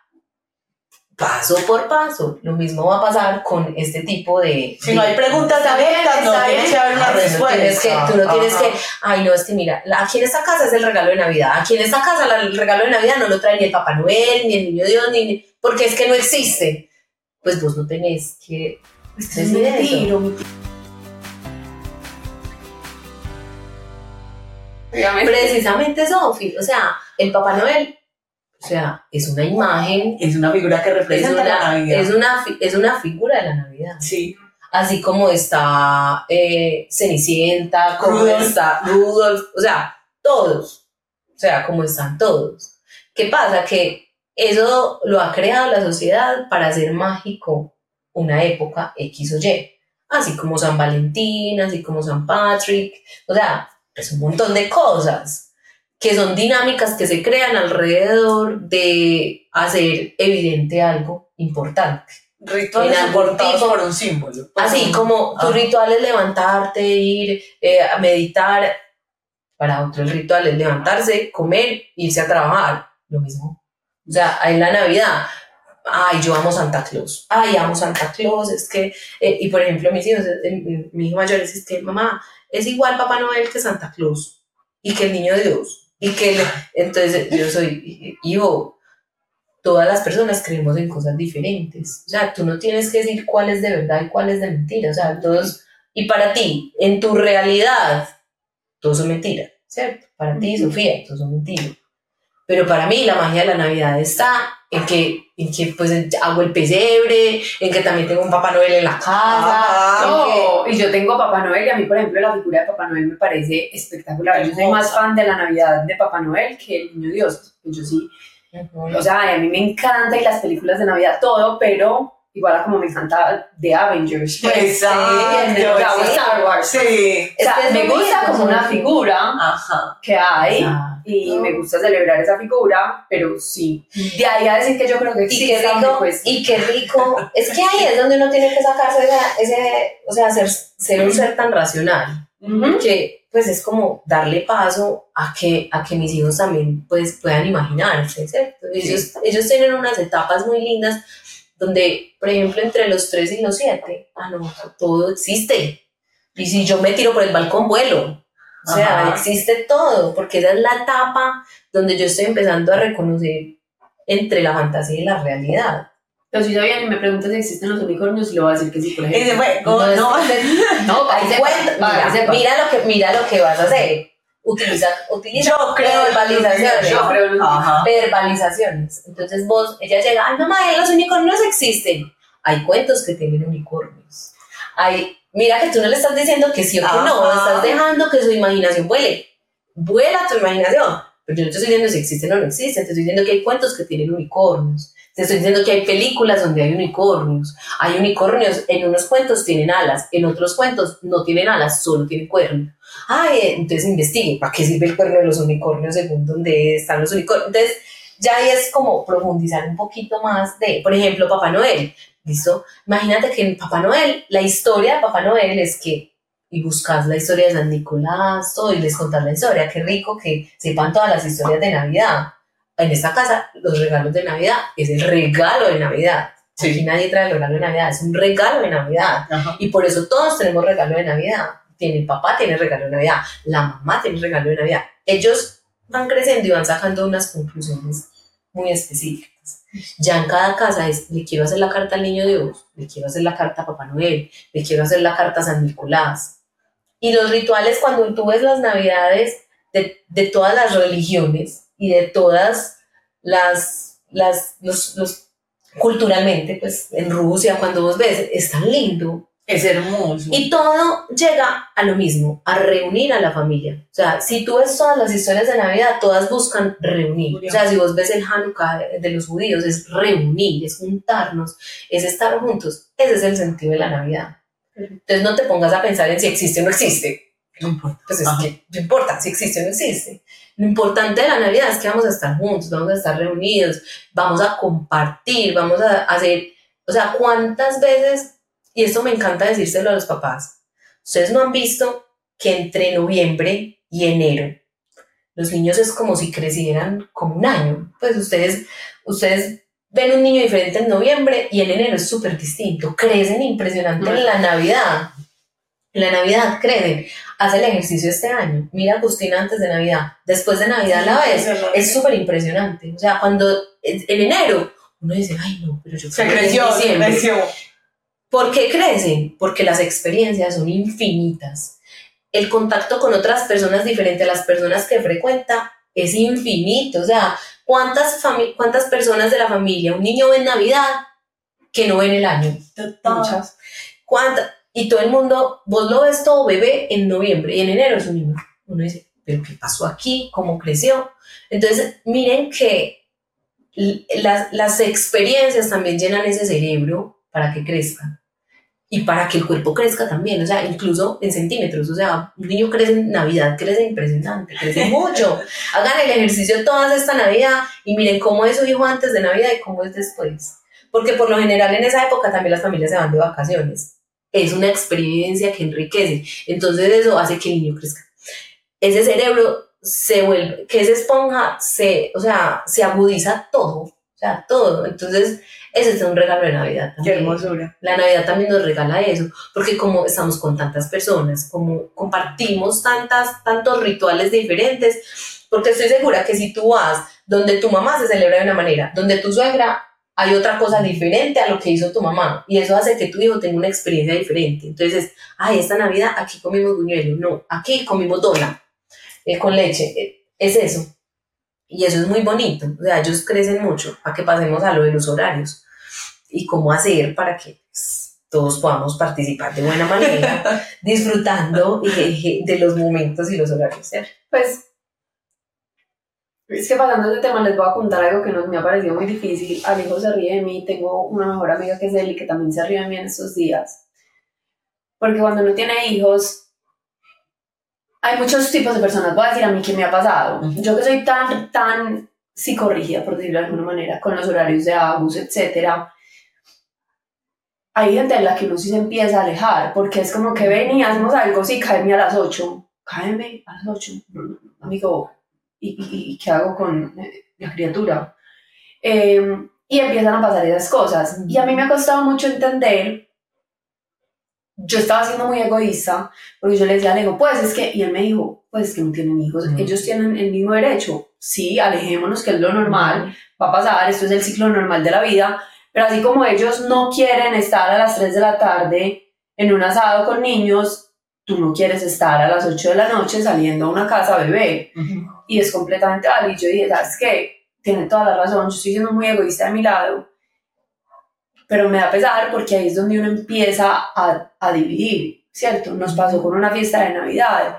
paso por paso. Lo mismo va a pasar con este tipo de. Si no hay preguntas abiertas, no está tiene bien. que haber una Ah, respuesta. tienes que, tú no tienes que, ay no, es que mira, aquí en esta casa es el regalo de Navidad, aquí en esta casa el regalo de Navidad no lo trae ni el Papá Noel, ni el Niño Dios, ni, porque es que no existe. Pues vos no tenés que Es. Dígame. Precisamente Sofi, o sea, el Papá Noel, o sea, es una imagen, Es una figura que es representa la Navidad. es, una, es una figura de la Navidad. Sí. Así como está eh, Cenicienta, como está Rudolph, o sea, todos, o sea, como están todos. ¿Qué pasa? Que eso lo ha creado la sociedad para hacer mágico una época X o Y. Así como San Valentín, así como San Patrick, o sea, es un montón de cosas que son dinámicas que se crean alrededor de hacer evidente algo importante. Rituales soportados por un símbolo. por Así un- como tu ritual es levantarte, ir eh, a meditar, para otro el ritual es levantarse, comer, irse a trabajar, lo mismo. O sea, en la Navidad, ay, yo amo Santa Claus, ay, amo Santa Claus, es que, eh, y por ejemplo, mis hijos, eh, eh, mi hijo mayor es que, mamá, es igual Papá Noel que Santa Claus, y que el niño Dios, y que, le- entonces yo soy, hijo, todas las personas creemos en cosas diferentes. O sea, tú no tienes que decir cuál es de verdad y cuál es de mentira. O sea, todos. Y para ti, en tu realidad, todos son mentiras, ¿cierto? Para ti. Sofía, todos son mentiras. Pero para mí, la magia de la Navidad está en que, en que pues, hago el pesebre, en que también tengo un Papá Noel en la casa. Ah, en que- y yo tengo Papá Noel y a mí, por ejemplo, la figura de Papá Noel me parece espectacular. Yo soy más fan de la Navidad de Papá Noel que el Niño Dios. Pues Yo sí, o sea, a mí me encanta y las películas de Navidad, todo, pero igual a como me encanta The Avengers. pues, Exacto, hago sí. Star Wars. Sí. O sea, Es que es me gusta como una figura Ajá. que hay Exacto. Y me gusta celebrar esa figura, pero sí. De ahí a decir que yo creo que Y qué existe, rico, y qué rico. Es que ahí es donde uno tiene que sacarse esa- ese, o sea, ser, ser un ser tan racional. Ujú. que pues es como darle paso a que, a que mis hijos también pues puedan imaginarse, ¿cierto? Ellos, ellos tienen unas etapas muy lindas donde, por ejemplo, entre los 3 y los 7, ah, no, todo existe. Y si yo me tiro por el balcón, vuelo. O sea, Ajá. existe todo, porque esa es la etapa donde yo estoy empezando a reconocer entre la fantasía y la realidad. Pero si sabían y me preguntan si existen los unicornios, le voy a decir que sí, por Y dice, ejemplo. bueno, Entonces, no. [LAUGHS] No, para Hay que sepa, mira, mira lo que, mira lo que vas a hacer. Utiliza, utiliza Yo creo verbalizaciones. Yo creo en verbalizaciones. Entonces vos, ella llega, ay mamá, los unicornios existen. Hay cuentos que tienen unicornios. Hay, mira que tú no le estás diciendo que sí o que no, Ajá. estás dejando que su imaginación vuele. Vuela tu imaginación. Pero yo no te estoy diciendo si existen o no existen, te estoy diciendo que hay cuentos que tienen unicornios. Te estoy diciendo que hay películas donde hay unicornios. Hay unicornios, en unos cuentos tienen alas, en otros cuentos no tienen alas, solo tienen cuernos. Ay, eh, entonces investigue, ¿para qué sirve el cuerno de los unicornios según dónde están los unicornios? Entonces, ya ahí es como profundizar un poquito más de, por ejemplo, Papá Noel. ¿Listo? Imagínate que en Papá Noel, la historia de Papá Noel es que, y buscas la historia de San Nicolás, todo, y les contás la historia. Qué rico que sepan todas las historias de Navidad. En esta casa, los regalos de Navidad es el regalo de Navidad. Sí. Aquí nadie trae el regalo de Navidad, es un regalo de Navidad. Ajá. Y por eso todos tenemos regalo de Navidad. Tiene el papá, tiene regalo de Navidad. La mamá tiene regalo de Navidad. Ellos van creciendo y van sacando unas conclusiones muy específicas. Ya en cada casa es, le quiero hacer la carta al niño Dios, le quiero hacer la carta a Papá Noel, le quiero hacer la carta a San Nicolás. Y los rituales, cuando tú ves las Navidades de, de todas las religiones y de todas las, las los, los- culturalmente, pues en Rusia, cuando vos ves, es tan lindo. Es hermoso. Y todo llega a lo mismo, a reunir a la familia. O sea, si tú ves todas las historias de Navidad, todas buscan reunir. O sea, si vos ves el Hanukkah de- los judíos, es reunir, es juntarnos, es estar juntos. Ese es el sentido de la Navidad. Entonces no te pongas a pensar en si existe o no existe. No importa. Pues es que no importa si existe o no existe. Lo importante de la Navidad es que vamos a estar juntos, vamos a estar reunidos, vamos a compartir, vamos a hacer, o sea, cuántas veces, y esto me encanta decírselo a los papás, ustedes no han visto que entre noviembre y enero los niños es como si crecieran como un año. Pues ustedes, ustedes ven un niño diferente en noviembre y en enero es súper distinto, crecen impresionante en la Navidad. En la Navidad crecen, haz el ejercicio este año. Mira a Agustina antes de Navidad, después de Navidad la ves. Es súper impresionante. O sea, cuando en en enero uno dice, ay no, pero yo crecí en creció, se diciembre". creció. ¿Por qué crecen? Porque las experiencias son infinitas. El contacto con otras personas diferentes a las personas que frecuenta es infinito. O sea, ¿cuántas, cuántas personas de la familia un niño ve en Navidad que no ve en el año? Muchas. ¿Cuántas? Y todo el mundo, vos lo ves todo bebé en noviembre y en enero es un niño. Uno dice, ¿pero qué pasó aquí? ¿Cómo creció? Entonces, miren que las, las experiencias también llenan ese cerebro para que crezca. Y para que el cuerpo crezca también, o sea, incluso en centímetros, o sea, un niño crece en Navidad, crece impresionante, crece [LAUGHS] mucho. Hagan el ejercicio toda esta Navidad y miren cómo es su hijo antes de Navidad y cómo es después. Porque por lo general en esa época también las familias se van de vacaciones. Es una experiencia que enriquece. Entonces eso hace que el niño crezca. Ese cerebro se vuelve, que esa esponja se, o sea, se agudiza todo, sea, todo. Entonces, ese es un regalo de Navidad Qué hermosura. La Navidad también nos regala eso, porque como estamos con tantas personas, como compartimos tantas, tantos rituales diferentes, porque estoy segura que si tú vas donde tu mamá se celebra de una manera, donde tu suegra hay otra cosa diferente a lo que hizo tu mamá y eso hace que tu hijo tenga una experiencia diferente. Entonces, ay, esta Navidad aquí comimos buñuelo, no, aquí comimos dona eh, con leche, eh, es eso. Y eso es muy bonito, o sea, ellos crecen mucho a que pasemos a lo de los horarios y cómo hacer para que pues, todos podamos participar de buena manera, [LAUGHS] disfrutando de, los momentos y los horarios. Pues, es que pasando ese tema les voy a contar algo que nos me ha parecido muy difícil. Alejo se ríe de mí, tengo una mejor amiga que es Eli que también se ríe de mí en estos días. Porque cuando uno tiene hijos, hay muchos tipos de personas. Voy a decir a mí qué me ha pasado. Yo que soy tan, tan psicorrígida, por decirlo de alguna manera, con los horarios de Agus, etcétera, hay gente en la que uno sí se empieza a alejar, porque es como que ven y hacemos algo, sí, cáeme a las 8, cáeme a las 8, no, no, no, amigo, ¿y, y, y qué hago con la criatura? Eh, y empiezan a pasar esas cosas. Y a mí me ha costado mucho entender, yo estaba siendo muy egoísta, porque yo le decía, le digo, pues es que, y él me dijo, pues es que no tienen hijos, Mm. ellos tienen el mismo derecho, sí, alejémonos, que es lo normal, va a pasar, esto es el ciclo normal de la vida, pero así como ellos no quieren estar a las 3 de la tarde en un asado con niños, tú no quieres estar a las 8 de la noche saliendo a una casa a beber. Y es completamente válido. Y yo dije, ¿sabes qué? Tiene toda la razón, yo estoy siendo muy egoísta de mi lado, pero me da pesar porque ahí es donde uno empieza a, a dividir, ¿cierto? Nos pasó con una fiesta de Navidad.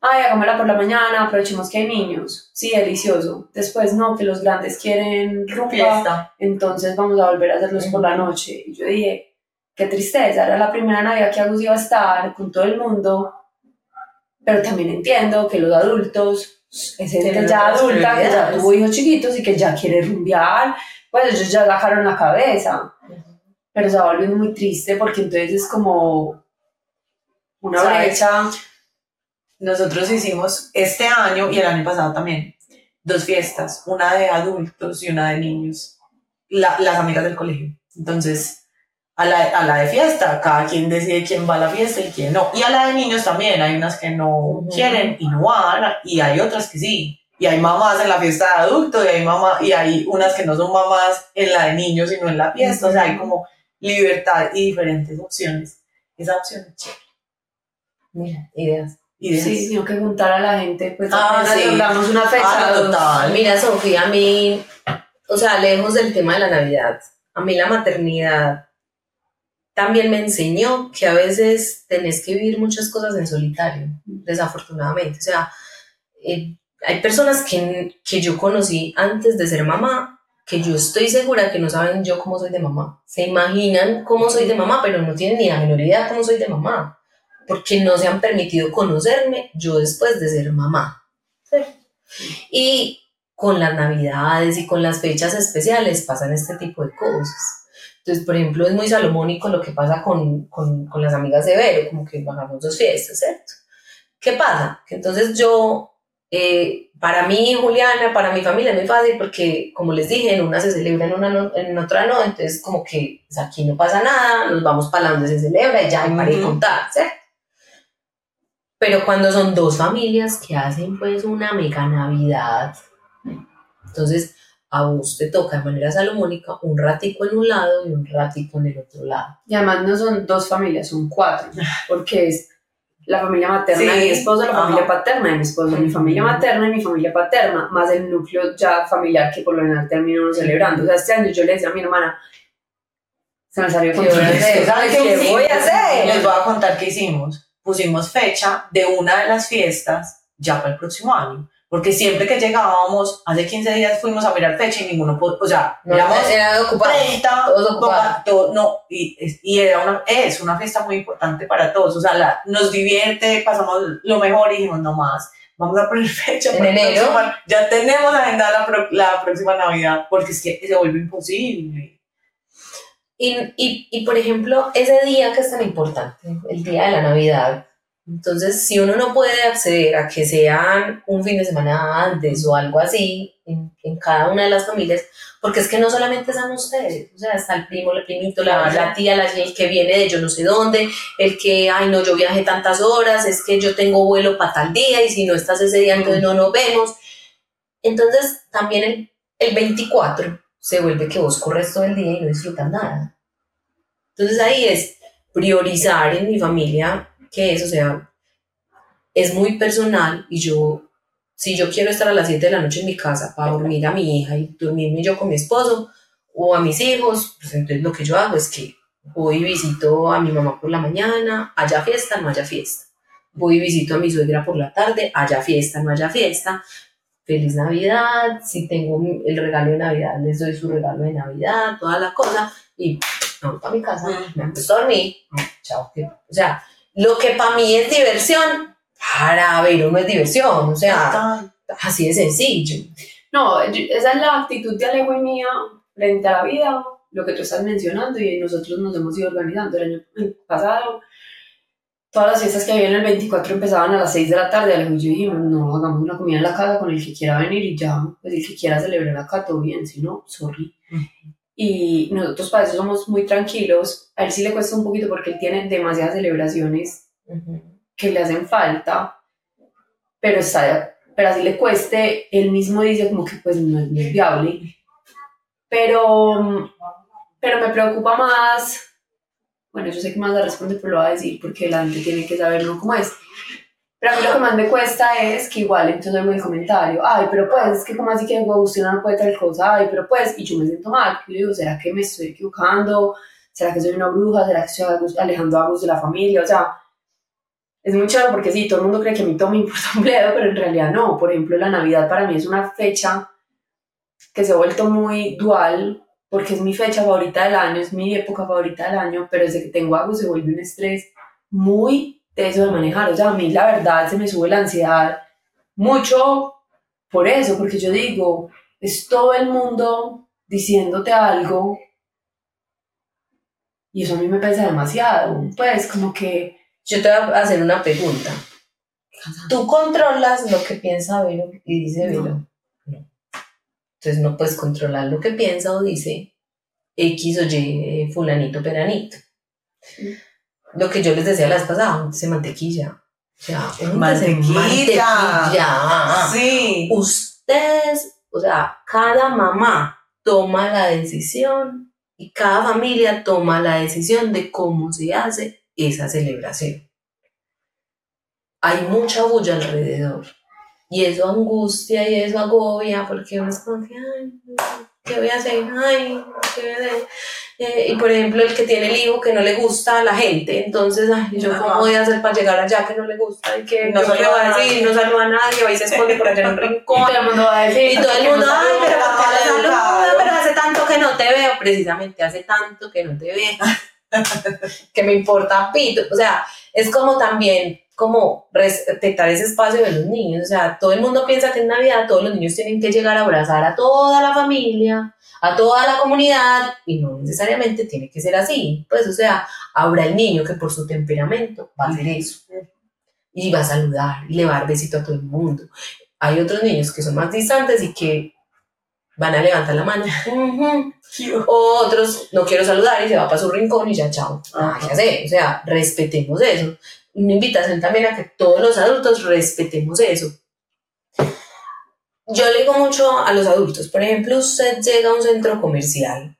Ay, hagámosla por la mañana, aprovechemos que hay niños. Sí, delicioso. Después, no, que los grandes quieren rumba Fiesta. entonces vamos a volver a hacerlos por la noche. Y yo dije, qué tristeza, era la primera Navidad que Agus iba a estar con todo el mundo, pero también entiendo que los adultos, es gente ya adulta que ya tuvo hijos chiquitos y que ya quiere rumbear, pues ellos ya sacaron la cabeza, pero se va volviendo muy triste porque entonces es como una ¿Sabes? brecha. Nosotros hicimos este año y el año pasado también dos fiestas, una de adultos y una de niños, la- las amigas del colegio. Entonces, a la, a la de fiesta, cada quien decide quién va a la fiesta y quién no. Y a la de niños también, hay unas que no Ujú. quieren y no van, y hay otras que sí. Y hay mamás en la fiesta de adultos y hay, mamá, y hay unas que no son mamás en la de niños, sino en la fiesta. O sea, hay como libertad y diferentes opciones. Esa opción es chévere. Mira, ideas. Ideas. Sí, tengo que juntar a la gente, pues Ah, sí. logramos una fecha. Ah, no, dos. total. Mira, Sofía, a mí, o sea, lejos del tema de la Navidad, a mí la maternidad también me enseñó que a veces tenés que vivir muchas cosas en solitario, desafortunadamente. O sea, eh, hay personas que, que yo conocí antes de ser mamá, que yo estoy segura que no saben yo cómo soy de mamá. Se imaginan cómo soy de mamá, pero no tienen ni la menor idea cómo soy de mamá, porque no se han permitido conocerme yo después de ser mamá. Y con las navidades y con las fechas especiales pasan este tipo de cosas. Entonces, por ejemplo, es muy salomónico lo que pasa con, con, con las amigas de Vero, como que hagamos dos fiestas, ¿cierto? ¿Qué pasa? Que entonces yo, eh, para mí, Juliana, para mi familia es muy fácil porque, como les dije, en una se celebra, en, una no- en otra no, entonces como que pues, aquí no pasa nada, nos vamos para donde se celebra y ya, y para de contar, ¿cierto? Pero cuando son dos familias que hacen pues una mega Navidad, entonces a vos te toca de manera salomónica un ratico en un lado y un ratico en el otro lado. Y además no son dos familias, son cuatro, porque es la familia materna de Sí, mi esposo, la ajá. familia paterna de mi esposo, mi familia materna y mi familia paterna, más el núcleo ya familiar que por lo general termino celebrando. O sea, este año yo le decía a mi hermana, se me salió ¿Qué con voy a hacer? ¿Saben ¿Qué hicimos? voy a hacer? Les voy a contar qué hicimos. Pusimos fecha de una de las fiestas ya para el próximo año. Porque siempre que llegábamos, hace 15 días fuimos a mirar fecha y ninguno, o sea, No, miramos era ocupado. 30, todos ocupados. todo- no, y, es- y era una, es una fiesta muy importante para todos, o sea, la- nos divierte, pasamos lo mejor y dijimos, no más, vamos a poner [LAUGHS] fecha En para enero. ya tenemos agendada la, pro- la próxima Navidad, porque es que se vuelve imposible. Y, y, y, por ejemplo, ese día que es tan importante, el día de la Navidad, entonces si uno no puede acceder a que sean un fin de semana antes o algo así en, en cada una de las familias, porque es que no solamente están ustedes, o sea, está el primo, el primito, la, la tía, la, el que viene de yo no sé dónde, el que, ay no, yo viajé tantas horas, es que yo tengo vuelo para tal día y si no estás ese día, entonces no nos vemos. Entonces también el, el 24 se vuelve que vos corres todo el día y no disfrutas nada. Entonces ahí es priorizar en mi familia que eso, o sea, es muy personal y yo, si yo quiero estar a las 7 de la noche en mi casa para dormir a mi hija y dormirme yo con mi esposo o a mis hijos, pues entonces lo que yo hago es que voy y visito a mi mamá por la mañana, haya fiesta, no haya fiesta. Voy y visito a mi suegra por la tarde, haya fiesta, no haya fiesta. Feliz Navidad, si tengo el regalo de Navidad, les doy su regalo de Navidad, toda la cosa, y voy para mi casa, me acuesto a dormir, chao. O sea, lo que para mí es diversión, para ver no es diversión, o sea, Total. así de sencillo. No, esa es la actitud de Alejo y mía frente a la vida, lo que tú estás mencionando, y nosotros nos hemos ido organizando. El año pasado, todas las fiestas que había en el 24 empezaban a las 6 de la tarde. Alejo y yo dijimos, no, hagamos una comida en la casa con el que quiera venir y ya, pues el que quiera celebrar acá, todo bien, si no, sorry. Y nosotros para eso somos muy tranquilos. A él sí le cuesta un poquito porque él tiene demasiadas celebraciones que le hacen falta, pero está, pero así le cueste, él mismo dice como que pues no es muy viable. Pero, pero me preocupa más, bueno, yo sé que más la responde, pero lo voy a decir porque la gente tiene que saber ¿no? cómo es. Pero a mí lo que más me cuesta es que igual entonces oigo el comentario, ay, pero pues, es que como así que usted no puede tal cosa, ay, pero pues, y yo me siento mal, yo digo, ¿será que me estoy equivocando? ¿Será que soy una bruja? ¿Será que estoy alejando a Agus de la familia? O sea, es muy chévere porque sí, todo el mundo cree que a mí todo me importa un bledo, pero en realidad no. Por ejemplo, la Navidad para mí es una fecha que se ha vuelto muy dual porque es mi fecha favorita del año, es mi época favorita del año, pero desde que tengo algo se vuelve un estrés muy teso de manejar. O sea, a mí la verdad se me sube la ansiedad mucho por eso, porque yo digo, es todo el mundo diciéndote algo y eso a mí me pesa demasiado. Pues como que Yo te voy a hacer una pregunta. ¿Tú controlas lo que piensa Vero y dice. Vero? No. Entonces no puedes controlar lo que piensa o dice X o Y, eh, fulanito, peranito. Lo que yo les decía la vez pasada, úntese mantequilla. O sea, úntese Mantequilla. mantequilla. Sí. Ustedes, o sea, cada mamá toma la decisión y cada familia toma la decisión de cómo se hace esa celebración. Hay mucha bulla alrededor y eso angustia y eso agobia porque uno es como que, ay, ¿qué voy a hacer? Ay, ¿qué voy a hacer? Eh, y por ejemplo, el que tiene el hijo que no le gusta a la gente, entonces, ay, ¿yo cómo voy a hacer para llegar allá que no le gusta? Y que No no le va a decir, no saluda a nadie, va y se esconde por allá en un [LAUGHS] rincón. todo el mundo va a decir. Y todo el mundo, ay, saluda, pero ¿por qué no educado". saluda? Pero hace tanto que no te veo, precisamente hace tanto que no te veo. [LAUGHS] que me importa pito. O sea, es como también como respetar ese espacio de los niños. O sea, todo el mundo piensa que en Navidad todos los niños tienen que llegar a abrazar a toda la familia, a toda la comunidad, y no necesariamente tiene que ser así. Pues, o sea, habrá el niño que por su temperamento va a hacer eso. Y va a saludar y le va a dar besito a todo el mundo. Hay otros niños que son más distantes y que van a levantar la mano. [LAUGHS] O otros, no quiero saludar y se va para su rincón y ya, chao. Nada que hacer. O sea, respetemos eso. Una invitación también a que todos los adultos respetemos eso. Yo le digo mucho a los adultos, por ejemplo, usted llega a un centro comercial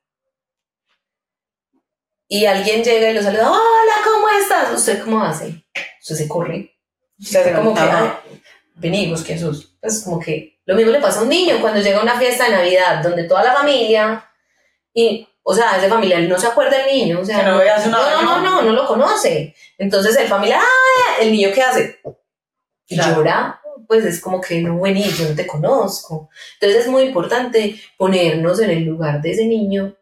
y alguien llega y lo saluda, hola, ¿cómo estás? ¿Usted cómo hace? Usted se corre. Usted hace como que, Ajá. "Ay, venimos, ¿quién sos? Pues como que lo mismo le pasa a un niño cuando llega a una fiesta de Navidad donde toda la familia y, o sea, ese familiar no se acuerda del niño, o sea, no no, no, no, no, lo conoce. Entonces el familiar, ah, el niño qué hace? Llora pues es como que no, vení, yo no te conozco. Entonces es muy importante ponernos en el lugar de ese niño,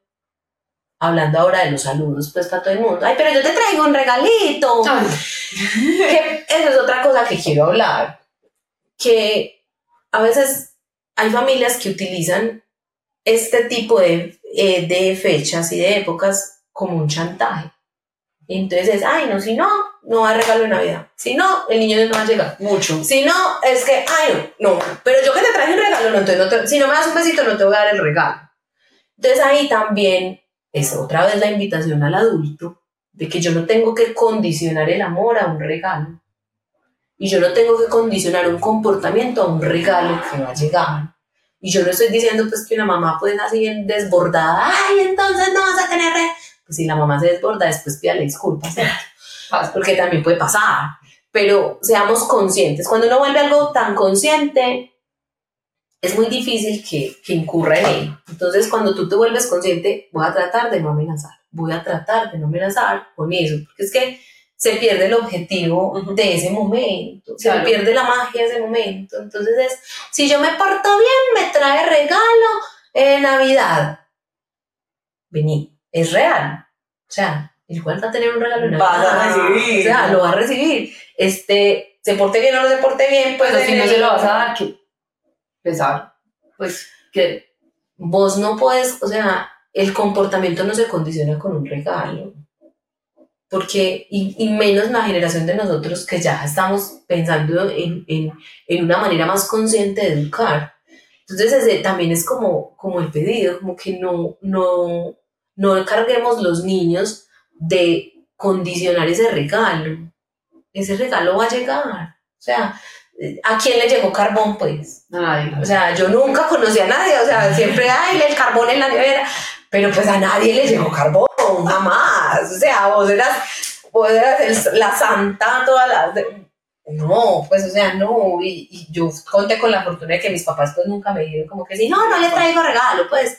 hablando ahora de los saludos, pues para todo el mundo. Ay, pero yo te traigo un regalito. Que esa es otra cosa que quiero hablar. Que a veces hay familias que utilizan este tipo de, eh, de fechas y de épocas como un chantaje. Entonces es, ay, no, si no, no va a regalo de Navidad. Si no, el niño no va a llegar. Mucho. Si no, es que, ay, no, no, pero yo que te traje un regalo, no, entonces no te- si no me das un besito, no te voy a dar el regalo. Entonces ahí también es otra vez la invitación al adulto de que yo no tengo que condicionar el amor a un regalo. Y yo no tengo que condicionar un comportamiento a un regalo que va a llegar. Y yo no estoy diciendo pues que una mamá pues así bien desbordada, ay, entonces no vas a tener re-". Pues si la mamá se desborda, después pídale disculpas, porque también puede pasar. Pero seamos conscientes. Cuando uno vuelve algo tan consciente, es muy difícil que, que incurra en él. Entonces, cuando tú te vuelves consciente, voy a tratar de no amenazar. Voy a tratar de no amenazar con eso. Porque es que se pierde el objetivo de ese momento. Se pierde la magia de ese momento. Entonces, es, si yo me porto bien, me trae regalo en Navidad. Vení, es real. O sea, igual va a tener un regalo en Navidad. a recibir. O sea, lo va a recibir. Este, se porte bien o no se porte bien, pues Pero si no el- se lo vas a dar, que pesar. Pues que vos no puedes, o sea, el comportamiento no se condiciona con un regalo. Porque, y, y menos la generación de nosotros que ya estamos pensando en, en, en una manera más consciente de educar. Entonces, ese también es como, como el pedido, como que no, no, no carguemos los niños de condicionar ese regalo. Ese regalo va a llegar. O sea, ¿a quién le llegó carbón, pues? O sea, yo nunca conocí a nadie, o sea, siempre hay el carbón en la nevera, pero pues a nadie le llegó carbón, jamás. O sea, vos eras, vos eras el- la santa todas las... No, pues, o sea, no. Y, y yo conté con la fortuna de que mis papás pues nunca me dijeron como que sí, no, no le traigo regalo, pues.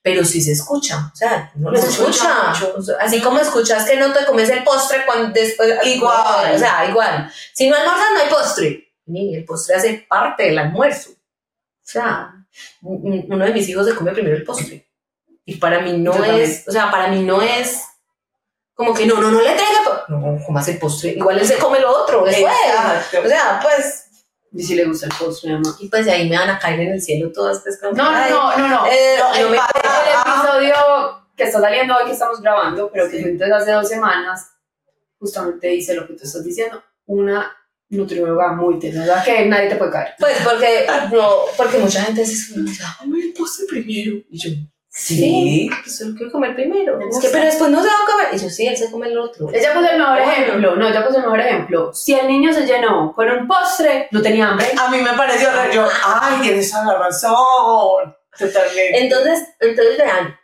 Pero sí se escucha, o sea, no lo Se escucha escucha. así como escuchas que no te comes el postre cuando después... Igual. O sea, igual. Si no almorzas, no hay postre. El postre hace parte del almuerzo. O sea, uno de mis hijos se come primero el postre. Y para mí no es, o sea, para mí no es como que no, no, no le traiga. No, comas el postre. Igual él se come lo otro después. Exacto. O sea, pues, Y si le gusta el postre, mamá. y pues ahí me van a caer en el cielo todas. Pues, como, No, no, no, no, no. eh, No, no me- el episodio que está saliendo hoy que estamos grabando, pero que fue entonces hace dos semanas, justamente dice lo que tú estás diciendo, una nutrióloga muy tenaz, que nadie te puede caer. Pues porque, no, porque mucha gente dice, dame el postre primero. Y yo, sí, pues yo lo quiero comer primero. Me Es que, pero después no se va a comer. Y yo, sí, él se come el otro. Ella puso el mejor ejemplo, no, ella puso el mejor ejemplo. Si el niño se llenó con un postre, no tenía hambre. A mí me pareció. Yo, ay, tienes la razón. Totalmente. Entonces, entonces vean,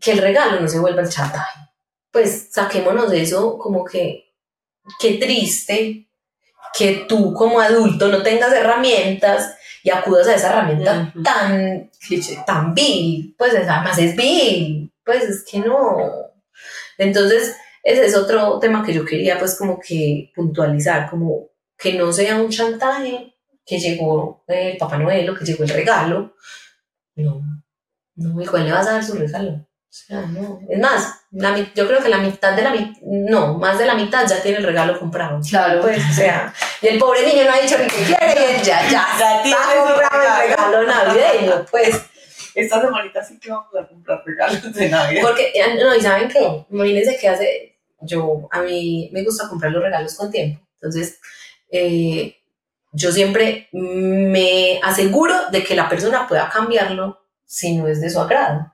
que el regalo no se vuelva el chantaje. Pues saquémonos de eso como que, qué triste que tú como adulto no tengas herramientas y acudas a esa herramienta Ujú. tan Cliché. tan vil, pues es- además es vil, pues es que no. Entonces, ese es otro tema que yo quería pues como que puntualizar, como que no sea un chantaje, que llegó el Papá Noel o que llegó el regalo. No, no, igual le vas a dar su regalo. O sea, no. Es más, la, yo creo que la mitad de la no, más de la mitad ya tiene el regalo comprado. Claro. Pues, o sea, y el pobre niño no ha dicho ni que quiere y él ya, ya, [LAUGHS] Ya tiene comprado el regalo navideño, pues. Esta semanita sí que vamos a comprar regalos de Navidad. Porque, eh, no, y ¿saben qué? Imagínense que hace, yo, a mí me gusta comprar los regalos con tiempo. Entonces, eh, yo siempre me aseguro de que la persona pueda cambiarlo si no es de su agrado.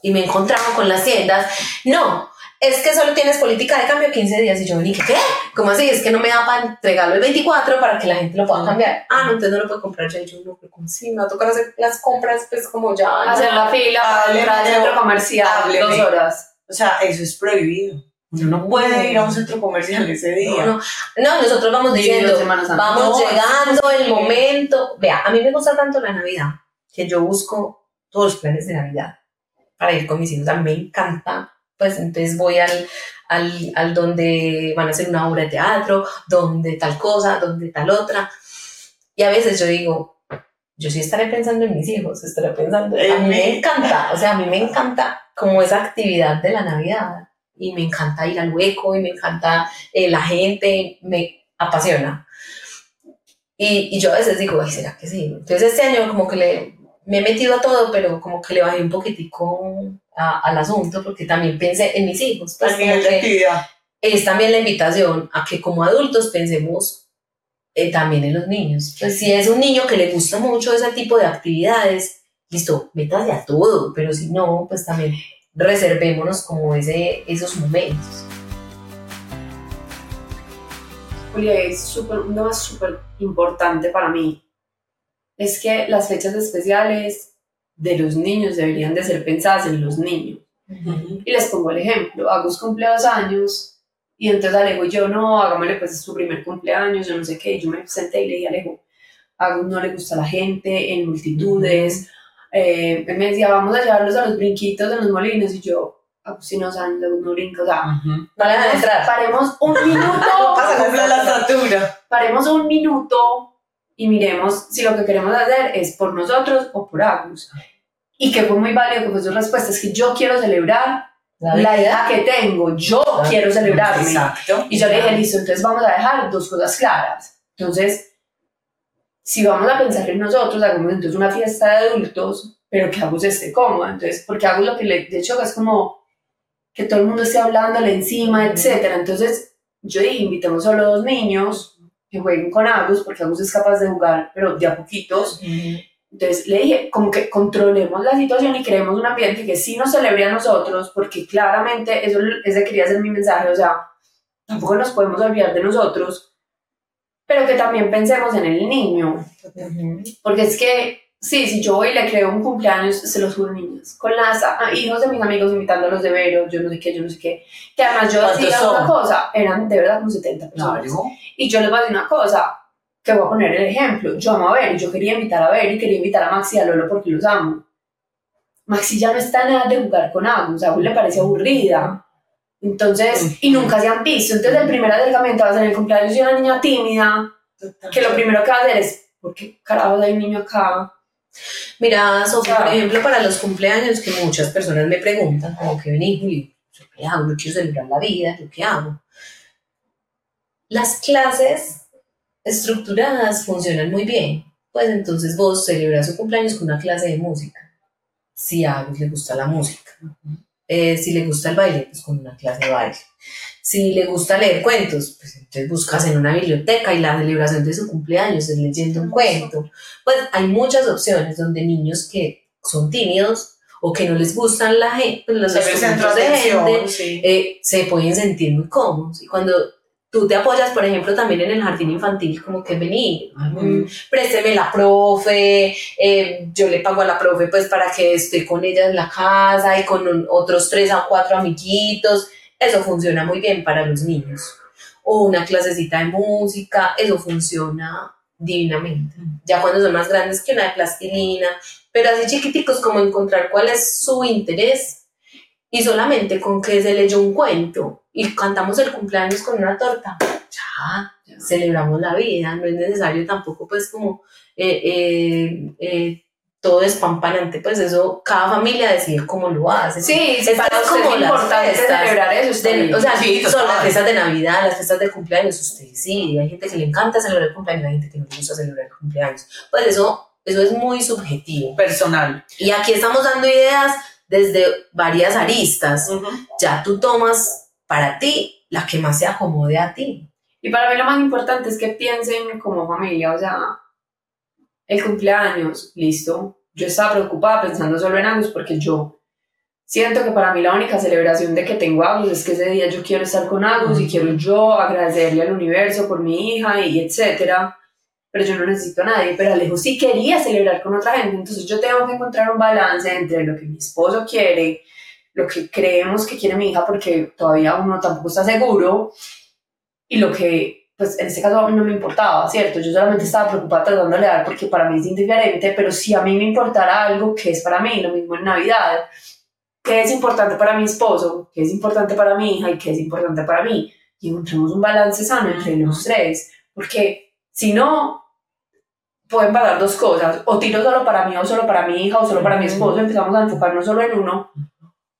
Y me he encontrado con las tiendas, no, es que solo tienes política de cambio 15 días. Y yo vení, ¿qué? ¿Cómo así? Es que no me da para entregarlo el 24 para que la gente lo pueda cambiar. Ah, no, entonces no lo puedo comprar ya. Y yo, no, pero ¿cómo así? Me va a tocar hacer las compras, pues como ya. Hacer la fila para entrar al centro comercial hábleme. dos horas. O sea, eso es prohibido. Uno no puede ir a un centro comercial ese día. No, no, no, nosotros vamos diciendo, vamos llegando sí. el momento. Vea, a mí me gusta tanto la Navidad que yo busco todos los planes de Navidad para ir con mis hijos. A mí me encanta. Pues entonces voy al, al, al donde van a hacer una obra de teatro, donde tal cosa, donde tal otra. Y a veces yo digo, yo sí estaré pensando en mis hijos, estaré pensando, a mí. me encanta, o sea, a mí me encanta como esa actividad de la Navidad y me encanta ir al hueco y me encanta eh, la gente, me apasiona. Y, y yo a veces digo, ay, ¿será que sí? Entonces este año como que le, me he metido a todo, pero como que le bajé un poquitico a- al asunto porque también pensé en mis hijos. Pues actividad. es también la invitación a que como adultos pensemos eh, también en los niños. Pues si es un niño que le gusta mucho ese tipo de actividades, listo, métase a todo, pero si no, pues también reservémonos como ese, esos momentos. Julia, es súper, un tema súper importante para mí. Es que las fechas especiales de los niños deberían de ser pensadas en los niños. Y les pongo el ejemplo. Agus cumple dos años y entonces Alejo y yo, no, hagámosle pues es su primer cumpleaños, yo no sé qué. Y yo me senté y le dije a Alejo, a Agus no le gusta la gente en multitudes. Eh, él me decía, vamos a llevarlos a los brinquitos en los molinos. Y yo, Agus si no Agus no brinca. O sea, No le dejan entrar. paremos un minuto [LAUGHS] Pasa la estatura. paremos un minuto y miremos si lo que queremos hacer es por nosotros o por Agus. Y que fue muy válido que fue su respuesta, es que yo quiero celebrar La la edad que tengo, yo quiero celebrarme. Exacto. Y yo le dije, listo, entonces vamos a dejar dos cosas claras. Entonces, si vamos a pensar en nosotros, hagamos entonces una fiesta de adultos, pero que Agus esté cómoda. Entonces, porque Agus lo que le de hecho es como que todo el mundo esté hablándole encima, etcétera. Entonces, yo dije, invitemos solo dos niños que jueguen con Agus, porque Agus es capaz de jugar, pero de a poquitos. Entonces le dije, como que controlemos la situación y creemos un ambiente que sí nos celebre a nosotros, porque claramente eso ese quería ser mi mensaje, o sea, tampoco nos podemos olvidar de nosotros, pero que también pensemos en el niño, Ujú. porque es que, sí, si yo voy y le creo un cumpleaños, se los juro, niñas, con las ah, hijos de mis amigos invitándolos de veros, yo no sé qué, yo no sé qué, que además yo ¿Cuántos decía son? una cosa, eran de verdad como 70 personas. Y yo les voy a decir una cosa, que voy a poner el ejemplo. Yo amo a Ver, yo quería invitar a Ver y quería invitar a Maxi y a Lolo porque los amo. Maxi ya no está nada de jugar con Agus, a Agus le parece aburrida. Entonces, y nunca se han visto. Entonces, el primer acercamiento va a ser el cumpleaños de una niña tímida, que lo primero que va a hacer es, ¿por qué carajos hay un niño acá? Mira, Sofía, por ejemplo, para los cumpleaños que muchas personas me preguntan, como que vení, ¿yo qué hago? Yo quiero celebrar la vida, ¿yo qué hago? Las clases estructuradas funcionan muy bien. Pues entonces vos celebras su cumpleaños con una clase de música. Si a Agus le gusta la música. Eh, si le gusta el baile, pues con una clase de baile. Si le gusta leer cuentos, pues entonces buscas en una biblioteca y la celebración de su cumpleaños es leyendo un cuento. Pues hay muchas opciones donde niños que son tímidos o que no les gustan la gente, los Ser el centro conjuntos de gente, sí. eh, se pueden sentir muy cómodos. Y cuando tú te apoyas, por ejemplo, también en el jardín infantil, como que vení, mm, présteme la profe, eh, yo le pago a la profe pues para que esté con ella en la casa y con un- otros tres a cuatro amiguitos. Eso funciona muy bien para los niños. O una clasecita de música, eso funciona divinamente. Ya cuando son más grandes que una de plastilina, pero así chiquiticos como encontrar cuál es su interés y solamente con que se leyó un cuento y cantamos el cumpleaños con una torta, ya, celebramos la vida, no es necesario tampoco pues como eh, eh, eh, todo despampanante, pues eso cada familia decide cómo lo hace. Sí, Es que para es usted es como las importante fiestas celebrar eso. está de- o sea, Sí, son total. las fiestas de Navidad, las fiestas de cumpleaños, usted sí, hay gente que le encanta celebrar el cumpleaños, hay gente que no le gusta celebrar el cumpleaños. Pues eso, eso es muy subjetivo. Personal. Y aquí estamos dando ideas desde varias aristas. Ya tú tomas para ti la que más se acomode a ti. Y para mí lo más importante es que piensen como familia, o sea, el cumpleaños, listo. Yo estaba preocupada pensando solo en Agus porque yo siento que para mí la única celebración de que tengo a Agus es que ese día yo quiero estar con Agus y quiero yo agradecerle al universo por mi hija y etcétera. Pero yo no necesito a nadie, pero Alejo sí quería celebrar con otra gente, entonces yo tengo que encontrar un balance entre lo que mi esposo quiere, lo que creemos que quiere mi hija, porque todavía uno tampoco está seguro, y lo que, pues en este caso a mí no me importaba, ¿cierto? Yo solamente estaba preocupada tratando de dar porque para mí es indiferente, pero si a mí me importara algo que es para mí, lo mismo en Navidad, que es importante para mi esposo, que es importante para mi hija y que es importante para mí, y encontremos un balance sano entre los tres, porque si no, pueden pasar dos cosas, o tiro solo para mí, o solo para mi hija, o solo para mi esposo, empezamos a enfocarnos solo en uno,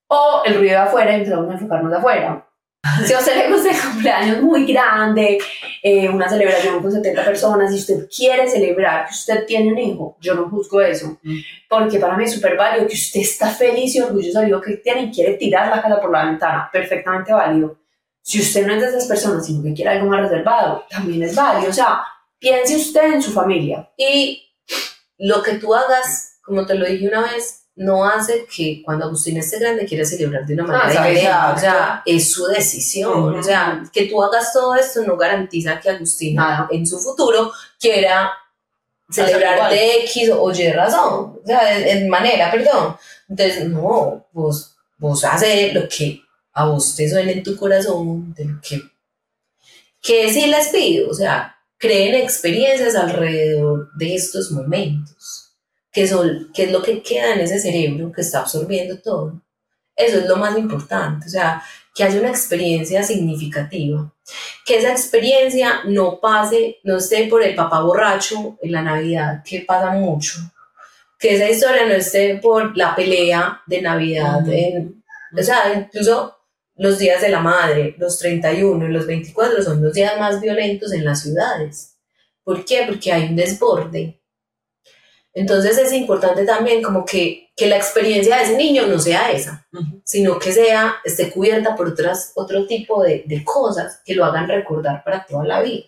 o el ruido de afuera empezamos a enfocarnos de afuera. [LAUGHS] Si a usted le gusta el cumpleaños muy grande, eh, una celebración con 70 personas, y usted quiere celebrar que usted tiene un hijo, yo no juzgo eso, Mm. porque para mí es súper válido que usted está feliz y orgulloso de lo que tiene y quiere tirar la casa por la ventana, perfectamente válido. Si usted no es de esas personas, sino que quiere algo más reservado, también es válido. O sea, piense usted en su familia. Y lo que tú hagas, como te lo dije una vez, no hace que cuando Agustín esté grande quiera celebrar de una manera Ah, diferente. exacto. O sea, es su decisión. O sea, que tú hagas todo esto no garantiza que Agustín Nada. en su futuro quiera celebrar de X o Y razón. O sea, en, manera, perdón. Entonces, no, vos, vos haces lo que a vos te suene en tu corazón, de lo que, que sí les pido, o sea, creen experiencias alrededor de estos momentos, que, son, que es lo que queda en ese cerebro que está absorbiendo todo. Eso es lo más importante, o sea, que haya una experiencia significativa, que esa experiencia no pase, no esté por el papá borracho en la Navidad, que pasa mucho, que esa historia no esté por la pelea de Navidad, Ujú. en- o sea, incluso los días de la madre, los 31 y los 24 son los días más violentos en las ciudades. ¿Por qué? Porque hay un desborde. Entonces es importante también como que, que la experiencia de ese niño no sea esa, Ujú. sino que sea, esté cubierta por otras, otro tipo de, de cosas que lo hagan recordar para toda la vida.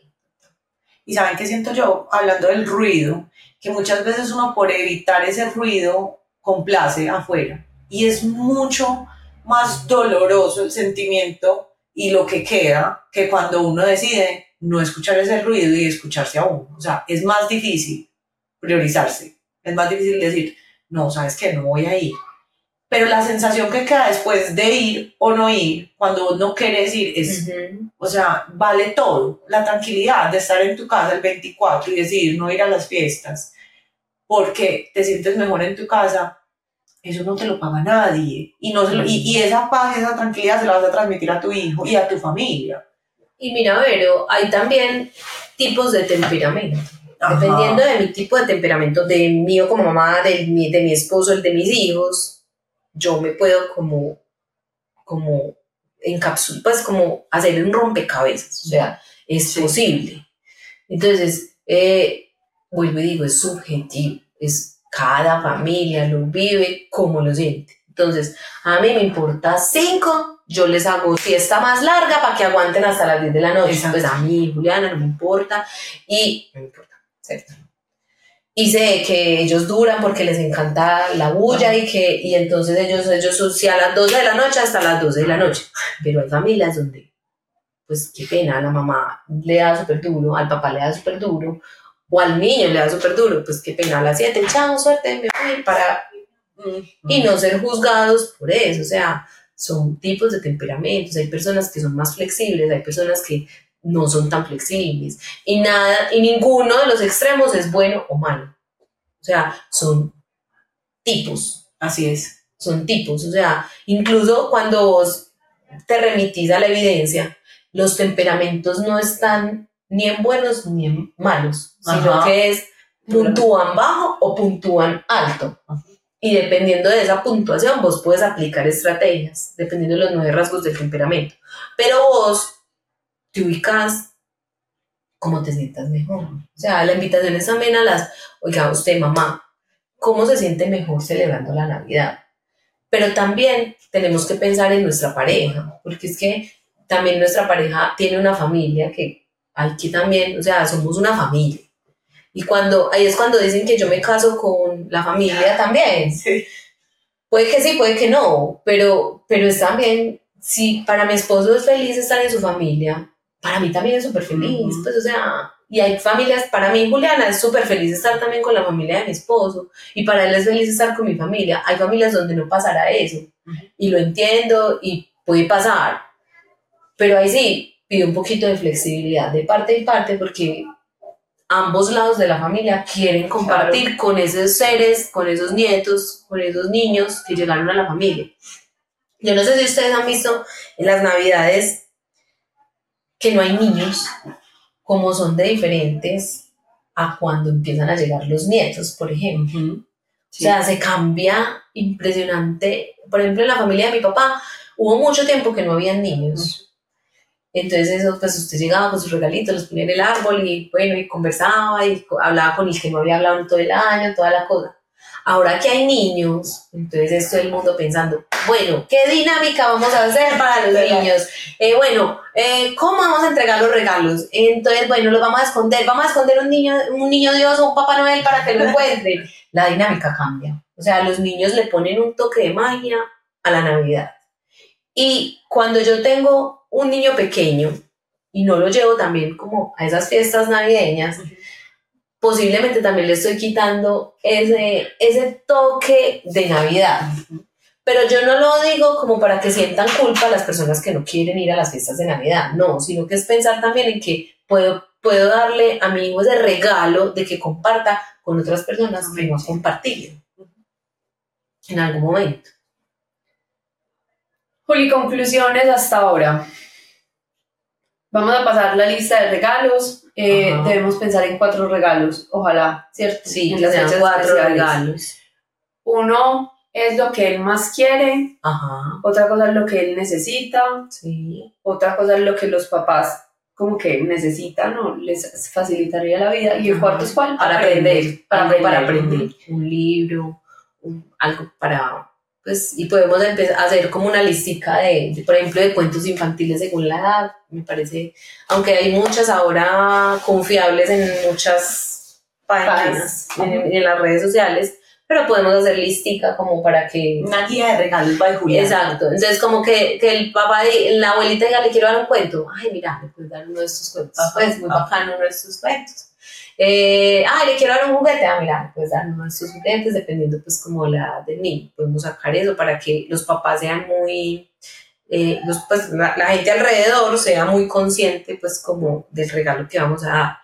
Y saben qué siento yo, hablando del ruido, que muchas veces uno por evitar ese ruido complace afuera. Y es mucho más doloroso el sentimiento y lo que queda que cuando uno decide no escuchar ese ruido y escucharse a uno. O sea, es más difícil priorizarse. Es más difícil decir, no, sabes que no voy a ir. Pero la sensación que queda después de ir o no ir, cuando vos no quieres ir, es o sea, vale todo. La tranquilidad de estar en tu casa el 24 y decir no ir a las fiestas porque te sientes mejor en tu casa, eso no te lo paga nadie. Y, no se lo- y, y esa paz, esa tranquilidad se la vas a transmitir a tu hijo y a tu familia. Y mira, Vero, hay también tipos de temperamento. Ajá. Dependiendo de mi tipo de temperamento, de mío como mamá, de mi, de mi esposo, el de mis hijos, yo me puedo como, como encapsular, pues como hacer un rompecabezas, o sea, es Sí. posible. Entonces, eh, vuelvo y digo, es subjetivo, es cada familia lo vive como lo siente. Entonces, a mí me importa cinco, yo les hago fiesta más larga para que aguanten hasta las 10 de la noche. Exacto. Pues a mí, Juliana, no me importa. Y no me importa, ¿cierto? Y sé que ellos duran porque les encanta la bulla y que y entonces ellos, ellos si a las 12 de la noche hasta las 12 de la noche. [LAUGHS] Pero hay familias donde, pues qué pena, a la mamá le da súper duro, al papá le da súper duro, o al niño le da súper duro, pues qué pena, a las 7, chao, suerte, me voy para y no ser juzgados por eso. O sea, son tipos de temperamentos. Hay personas que son más flexibles, hay personas que no son tan flexibles. Y nada, y ninguno de los extremos es bueno o malo. O sea, son tipos, Así es. son tipos. O sea, incluso cuando vos te remitís a la evidencia, los temperamentos no están ni en buenos ni en malos, sino que es puntúan bajo o puntúan alto. Y dependiendo de esa puntuación, vos puedes aplicar estrategias, dependiendo de los nueve rasgos del temperamento. Pero vos te ubicas como te sientas mejor. O sea, la invitación es también a las, oiga, usted, mamá, ¿cómo se siente mejor celebrando la Navidad? Pero también tenemos que pensar en nuestra pareja, porque es que también nuestra pareja tiene una familia que hay que también, o sea, somos una familia. Y cuando, ahí es cuando dicen que yo me caso con la familia también. Sí. Puede que sí, puede que no, pero, pero es también, si para mi esposo es feliz estar en su familia, para mí también es súper feliz, pues o sea, y hay familias, para mí Juliana es súper feliz estar también con la familia de mi esposo, y para él es feliz estar con mi familia, hay familias donde no pasará eso, y lo entiendo, y puede pasar, pero ahí sí, pido un poquito de flexibilidad de parte y parte, porque ambos lados de la familia quieren compartir con esos seres, con esos nietos, con esos niños que llegaron a la familia. Yo no sé si ustedes han visto en las navidades que no hay niños, como son de diferentes a cuando empiezan a llegar los nietos, por ejemplo. O sea, se cambia impresionante. Por ejemplo, en la familia de mi papá hubo mucho tiempo que no habían niños. Entonces, eso, pues usted llegaba con sus regalitos, los ponía en el árbol y bueno, y conversaba y hablaba con el que no había hablado en todo el año, toda la cosa. Ahora que hay niños, entonces es todo el mundo pensando, bueno, ¿qué dinámica vamos a hacer para los [LAUGHS] niños? Eh, bueno, eh, ¿cómo vamos a entregar los regalos? Entonces, bueno, los vamos a esconder, vamos a esconder un niño, un niño Dios o un Papá Noel para que lo encuentren. La dinámica cambia. O sea, los niños le ponen un toque de magia a la Navidad. Y cuando yo tengo un niño pequeño y no lo llevo también como a esas fiestas navideñas, posiblemente también le estoy quitando ese, ese toque de Navidad. Pero yo no lo digo como para que sientan culpa las personas que no quieren ir a las fiestas de Navidad, no, sino que es pensar también en que puedo, puedo darle a mi hijo ese regalo de que comparta con otras personas que no compartido en algún momento. Juli, conclusiones hasta ahora. Vamos a pasar la lista de regalos. Eh, debemos pensar en cuatro regalos, ojalá, ¿cierto? Sí, en que sean cuatro especiales. regalos. Uno es lo que él más quiere, Ajá, otra cosa es lo que él necesita, sí. otra cosa es lo que los papás como que necesitan o les facilitaría la vida. Y el cuarto es cuál? para aprender, para algo para aprender. aprender, un libro, un- algo para, pues, y podemos empezar a hacer como una listica de, de, por ejemplo, de cuentos infantiles según la edad, me parece, aunque hay muchas ahora confiables en muchas páginas, Páginas. en, en las redes sociales, pero podemos hacer listica como para que... Una guía de regalos para Julián. Exacto, entonces como que, que el papá, de, la abuelita diga, le quiero dar un cuento, ay mira, le puedes dar uno de estos cuentos, pues muy bacano uno de estos cuentos. Eh, ay, le quiero dar un juguete, ah mira, le puedes dar uno de estos juguetes dependiendo pues como la del niño, podemos sacar eso para que los papás sean muy, eh, los, pues la, la gente alrededor sea muy consciente pues como del regalo que vamos a dar.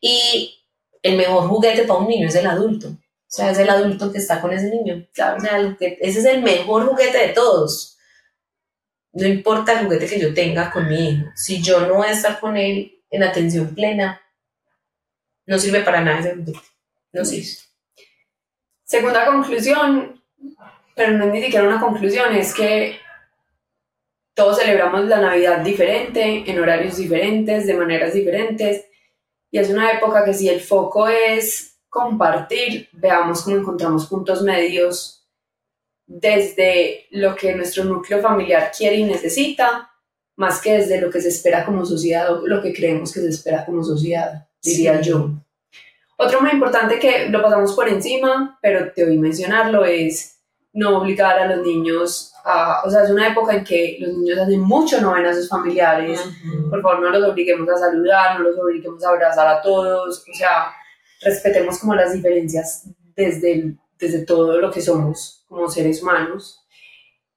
Y el mejor juguete para un niño es el adulto. O sea, es el adulto que está con ese niño. Claro. O sea, el que- ese es el mejor juguete de todos. No importa el juguete que yo tenga con mi hijo. Si yo no voy a estar con él en atención plena, no sirve para nada ese juguete. No sirve. Segunda conclusión, pero no es ni siquiera una conclusión, es que todos celebramos la Navidad diferente, en horarios diferentes, de maneras diferentes, y es una época que si el foco es compartir, veamos cómo encontramos puntos medios desde lo que nuestro núcleo familiar quiere y necesita, más que desde lo que se espera como sociedad o lo que creemos que se espera como sociedad, diría Sí. yo. Otro muy importante que lo pasamos por encima, pero te oí mencionarlo, es no obligar a los niños a... O sea, es una época en que los niños hacen mucho no ven a sus familiares. Por favor, no los obliguemos a saludar, no los obliguemos a abrazar a todos. O sea, respetemos como las diferencias desde, el- desde todo lo que somos como seres humanos.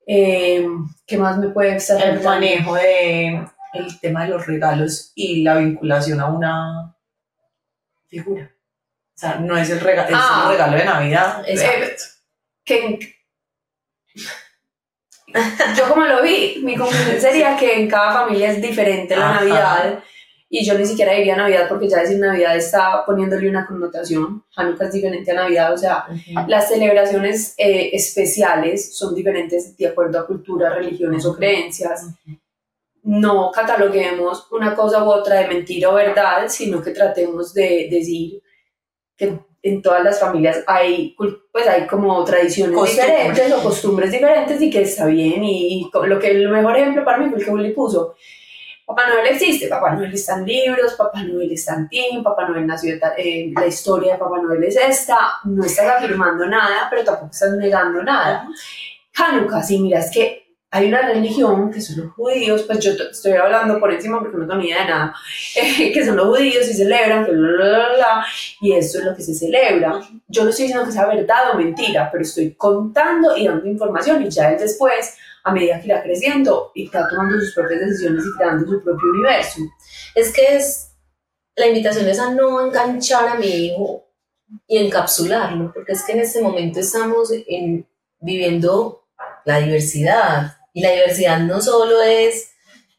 Eh, ¿Qué más me puede estar El manejo de el tema de los regalos y la vinculación a una figura. O sea, no es el regalo, es Ah. un regalo de Navidad. Exacto. que yo como lo vi, mi conclusión sería que en cada familia es diferente la Ajá. Navidad y yo ni siquiera diría Navidad porque ya decir Navidad está poniéndole una connotación, Hanukkah es diferente a Navidad, o sea, Ujú. las celebraciones eh, especiales son diferentes de acuerdo a culturas, religiones o creencias. No cataloguemos una cosa u otra de mentira o verdad, sino que tratemos de decir que en todas las familias hay, pues hay como tradiciones Costumbres. diferentes o costumbres diferentes y que está bien. Y, y lo que el mejor ejemplo para mí fue el que Willy puso. Papá Noel existe, Papá Noel está en libros, Papá Noel está en Tim, Papá Noel nació, eh, la historia de Papá Noel es esta, no estás afirmando nada, pero tampoco estás negando nada. Hanukkah, sí, mira, es que hay una religión que son los judíos, pues yo estoy hablando por encima porque no tengo ni idea de nada, [LAUGHS] eh, que son los judíos y celebran, bla, bla, bla, y esto es lo que se celebra. Yo no estoy diciendo que sea verdad o mentira, pero estoy contando y dando información y ya él después, a medida que irá creciendo, irá tomando sus propias decisiones y creando su propio universo. Es que es, la invitación es a no enganchar a mi hijo y encapsularlo, porque es que en este momento estamos en- viviendo la diversidad, y la diversidad no solo es,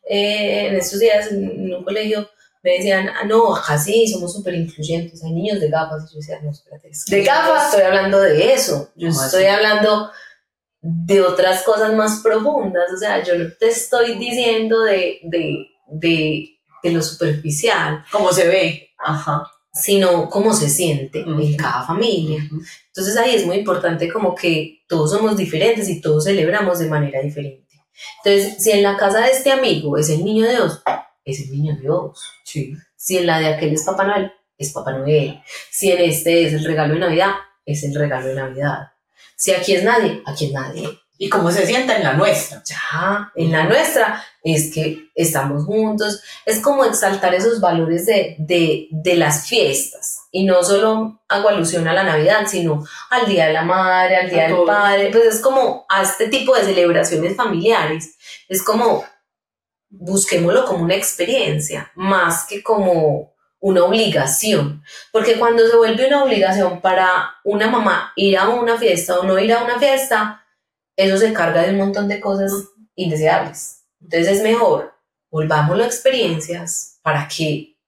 eh, en estos días en un colegio me decían, ah, no, acá sí, somos súper incluyentes, hay niños de gafas. Y yo decía, no, espérate. es que ¿De gafas? estoy hablando de eso. Yo ¿Cómo estoy así? hablando de otras cosas más profundas. O sea, yo no te estoy diciendo de, de, de, de lo superficial, Como se ve. Ajá. sino cómo se siente en cada familia. Entonces ahí es muy importante como que todos somos diferentes y todos celebramos de manera diferente. Entonces, si en la casa de este amigo es el niño Dios, es el niño Dios. Sí. Si en la de aquel es Papá Noel, es Papá Noel. Si en este es el regalo de Navidad, es el regalo de Navidad. Si aquí es nadie, aquí es nadie. Y cómo se sienta en la nuestra. Ya, en la nuestra es que estamos juntos. Es como exaltar esos valores de, de, de las fiestas. Y no solo hago alusión a la Navidad, sino al Día de la Madre, al Día A del todo. Padre. Pues es como a este tipo de celebraciones familiares. Es como, busquémoslo como una experiencia, más que como una obligación. Porque cuando se vuelve una obligación para una mamá ir a una fiesta o no ir a una fiesta, eso se carga de un montón de cosas indeseables. Entonces es mejor, volvámoslo a experiencias para que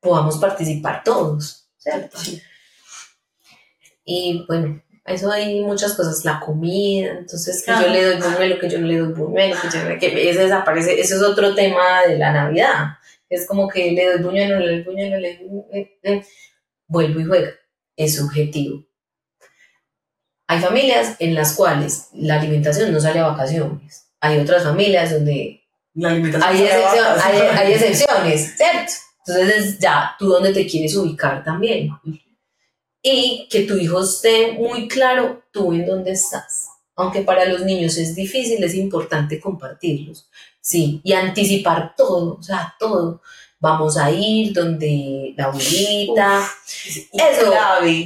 podamos participar todos, ¿cierto? Sí. Y bueno, eso hay muchas cosas, la comida, entonces que yo le doy buñuelo, que yo no le doy buñuelo, que yo que ese desaparece, ese es otro tema de la Navidad. Es como que le doy buñuelo, le doy buñuelo, le doy, eh, eh. vuelvo y juega, es subjetivo. Hay familias en las cuales la alimentación no sale a vacaciones. Hay otras familias donde La limitación. hay, vaca. hay, hay excepciones, ¿cierto? Entonces es ya tú dónde te quieres ubicar también. Y que tu hijo esté muy claro tú en dónde estás. Aunque para los niños es difícil, es importante compartirlos. Sí, y anticipar todo, o sea, todo. Vamos a ir donde la abuelita. Eso.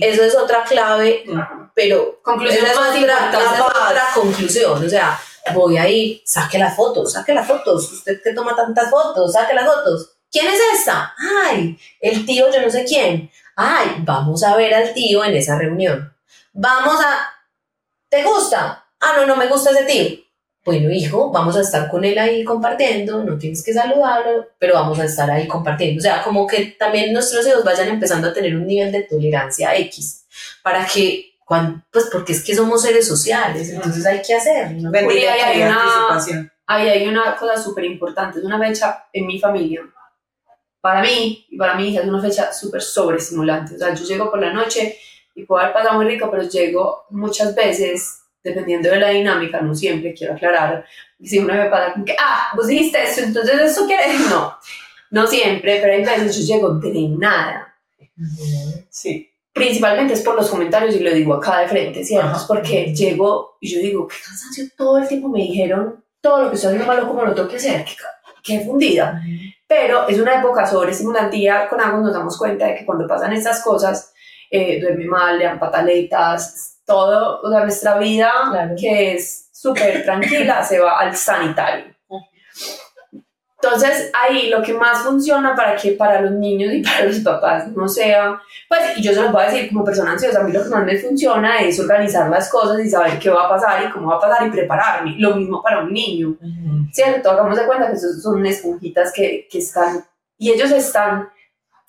Es otra clave, pero Conclusión esa es, más otra, esa es Capaz. otra conclusión. O sea, voy a ir, saque las fotos, saque las fotos. Usted que toma tantas fotos, saque las fotos. ¿Quién es esta? Ay, el tío, yo no sé quién. Ay, vamos a ver al tío en esa reunión. Vamos a. ¿Te gusta? Ah, no, no me gusta ese tío. Bueno, hijo, vamos a estar con él ahí compartiendo, no tienes que saludarlo, pero vamos a estar ahí compartiendo. O sea, como que también nuestros hijos vayan empezando a tener un nivel de tolerancia X, para que, pues porque es que somos seres sociales, entonces hay que hacerlo. Uy, ahí hay una-. Ahí hay una cosa súper importante, es una fecha en mi familia. Para mí y para mi hija es una fecha súper sobreestimulante. O sea, yo llego por la noche y puedo haber pasado muy rico, pero llego muchas veces, dependiendo de la dinámica, no siempre, quiero aclarar. Si uno me pasa como que, ah, vos dijiste esto, entonces eso quiere decir, no. No siempre, pero hay veces yo llego drenada. Sí. Principalmente es por los comentarios y lo digo acá de frente, ¿cierto? Ajá. Es porque llego y yo digo, qué cansancio, todo el tiempo me dijeron todo lo que estoy haciendo malo, como lo tengo que hacer, qué, qué fundida. Pero es una época sobreestimulante y ya con Agus nos damos cuenta de que cuando pasan estas cosas, eh, duerme mal, le dan pataletas, todo, o sea, nuestra vida, Claro. que es súper tranquila, se va al sanitario. Entonces, ahí lo que más funciona para que para los niños y para los papás no sea, pues, y yo se los voy a decir como persona ansiosa, a mí lo que más me funciona es organizar las cosas y saber qué va a pasar y cómo va a pasar y prepararme. Lo mismo para un niño. ¿cierto? Hagamos de cuenta que esos son esponjitas que, que están, y ellos están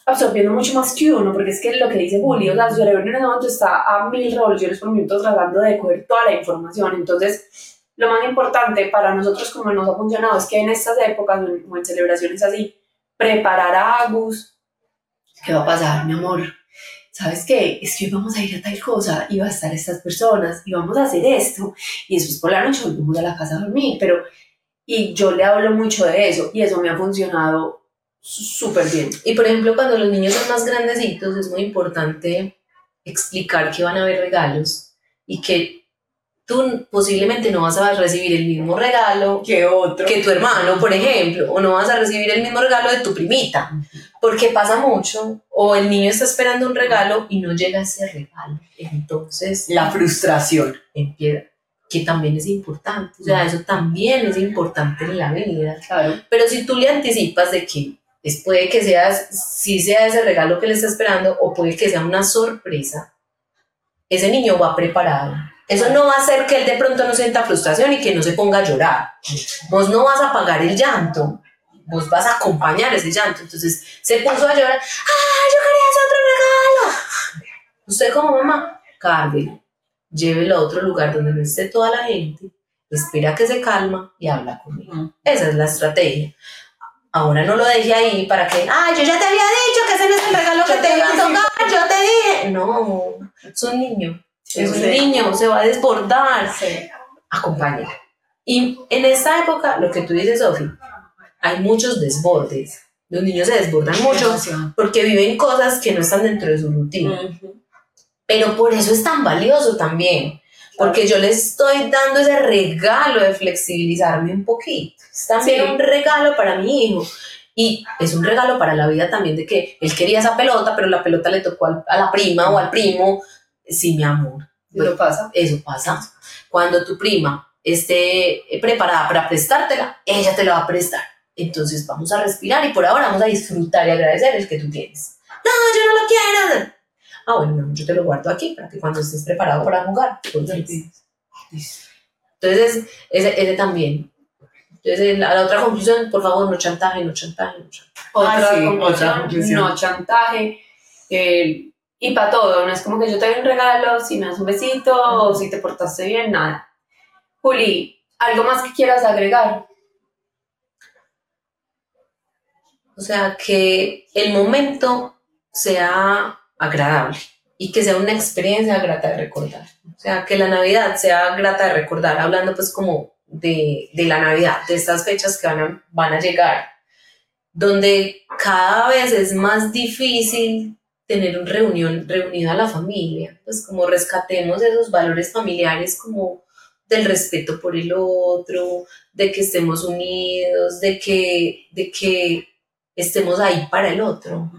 absorbiendo mucho más que uno, porque es que lo que dice Julio, o sea, su cerebro en ese momento está a mil revoluciones por minuto tratando de coger toda la información, entonces lo más importante para nosotros como nos ha funcionado es que en estas épocas o en, celebraciones así, preparar a Agus, ¿qué va a pasar, mi amor? ¿Sabes qué? Es que hoy vamos a ir a tal cosa y va a estar estas personas y vamos a hacer esto y después por la noche volvemos a la casa a dormir, pero y yo le hablo mucho de eso y eso me ha funcionado súper bien. Y por ejemplo, cuando los niños son más grandecitos, es muy importante explicar que van a haber regalos y que tú posiblemente no vas a recibir el mismo regalo ¿Qué otro? que tu hermano, por ejemplo, o no vas a recibir el mismo regalo de tu primita, porque pasa mucho, o el niño está esperando un regalo y no llega ese regalo. Entonces, La frustración. empieza, que también es importante, o sea, eso también es importante en la vida. Claro. Pero si tú le anticipas de que es, puede que sea, sí sea ese regalo que le está esperando o puede que sea una sorpresa, ese niño va preparado. Eso no va a hacer que él de pronto no sienta frustración y que no se ponga a llorar. Vos no vas a apagar el llanto, vos vas a acompañar ese llanto. Entonces se puso a llorar, ¡ah, yo quería ese otro regalo! Usted como mamá, cárguelo, llévelo a otro lugar donde no esté toda la gente, espera que se calma y habla conmigo. Esa es la estrategia. Ahora no lo deje ahí para que, ah, yo ya te había dicho que ese no es el regalo que te iba a tocar, yo te dije. No, es un niño, es un Sí. niño, se va a desbordar. Sí. Acompáñala. Y en esta época, lo que tú dices, Sofi, hay muchos desbordes. Los niños se desbordan mucho porque viven cosas que no están dentro de su rutina. Ujú. Pero por eso es tan valioso también. Porque yo le estoy dando ese regalo de flexibilizarme un poquito. Es también Sí. un regalo para mi hijo. Y es un regalo para la vida también de que él quería esa pelota, pero la pelota le tocó al- a la prima o al primo. Sí, mi amor. Lo pasa. Eso pasa. Cuando tu prima esté preparada para prestártela, ella te la va a prestar. Entonces vamos a respirar y por ahora vamos a disfrutar y agradecer el que tú tienes. No, yo no lo quiero. Ah, bueno, no, yo te lo guardo aquí para que cuando estés preparado para jugar, pues Entonces, ese, ese también. Entonces, la, la otra conclusión, por favor, no chantaje, no chantaje, no chantaje. Otra Ah, sí, conclusión, otra conclusión. no chantaje. eh, y para todo, no es como que yo te doy un regalo, si me das un besito o si te portaste bien, nada. Juli, ¿algo más que quieras agregar? O sea, que el momento sea agradable y que sea una experiencia grata de recordar. O sea, que la Navidad sea grata de recordar, hablando pues como de, de la Navidad, de estas fechas que van a, van a llegar, donde cada vez es más difícil tener una reunión, reunida a la familia, pues como rescatemos esos valores familiares como del respeto por el otro, de que estemos unidos, de que, de que estemos ahí para el otro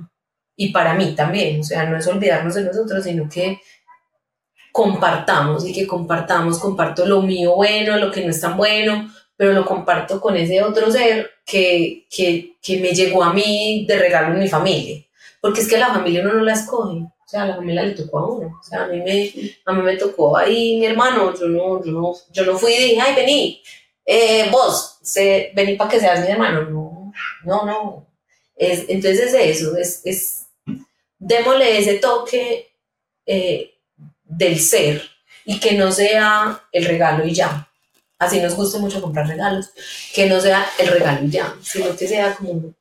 y para mí también, o sea, no es olvidarnos de nosotros, sino que compartamos y que compartamos, comparto lo mío bueno, lo que no es tan bueno, pero lo comparto con ese otro ser que, que, que me llegó a mí de regalo en mi familia, porque es que la familia uno no la escoge, o sea, la familia le tocó a uno, o sea, a mí me, a mí me tocó ahí mi hermano, yo no, yo no, yo no fui y dije, ay, vení, eh, vos, se, vení para que seas mi hermano, no, no, no, es, entonces es eso, es, es, démosle ese toque eh, del ser y que no sea el regalo y ya. Así nos gusta mucho comprar regalos, que no sea el regalo y ya, sino que sea como...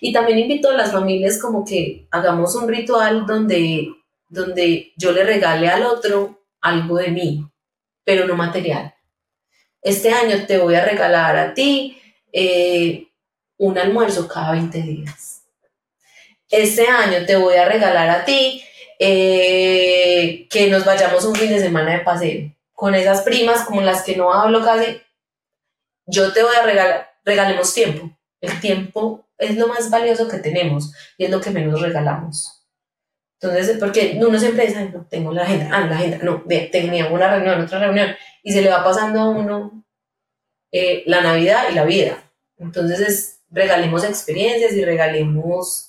Y también invito a las familias como que hagamos un ritual donde, donde yo le regale al otro algo de mí, pero no material. Este año te voy a regalar a ti eh, un almuerzo cada 20 días. Este año te voy a regalar a ti eh, que nos vayamos un fin de semana de paseo con esas primas como las que no hablo casi. Yo te voy a regalar, regalemos tiempo. El tiempo es lo más valioso que tenemos y es lo que menos regalamos. Entonces, porque uno siempre dice, "Ay, no, tengo la agenda, ah, la agenda, no, tenía una reunión, otra reunión, y se le va pasando a uno eh, la Navidad y la vida. Entonces, es, regalemos experiencias y regalemos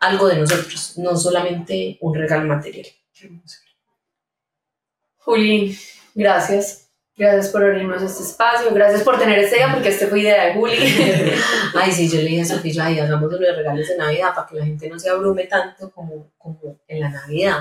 algo de nosotros, no solamente un regalo material. Juli, gracias. Gracias por abrirnos este espacio, gracias por tener este día, porque este fue idea de Juli. [LAUGHS] Ay, sí, yo le dije a Sofía, ay, hagamos unos regalos de Navidad para que la gente no se abrume tanto como, como en la Navidad.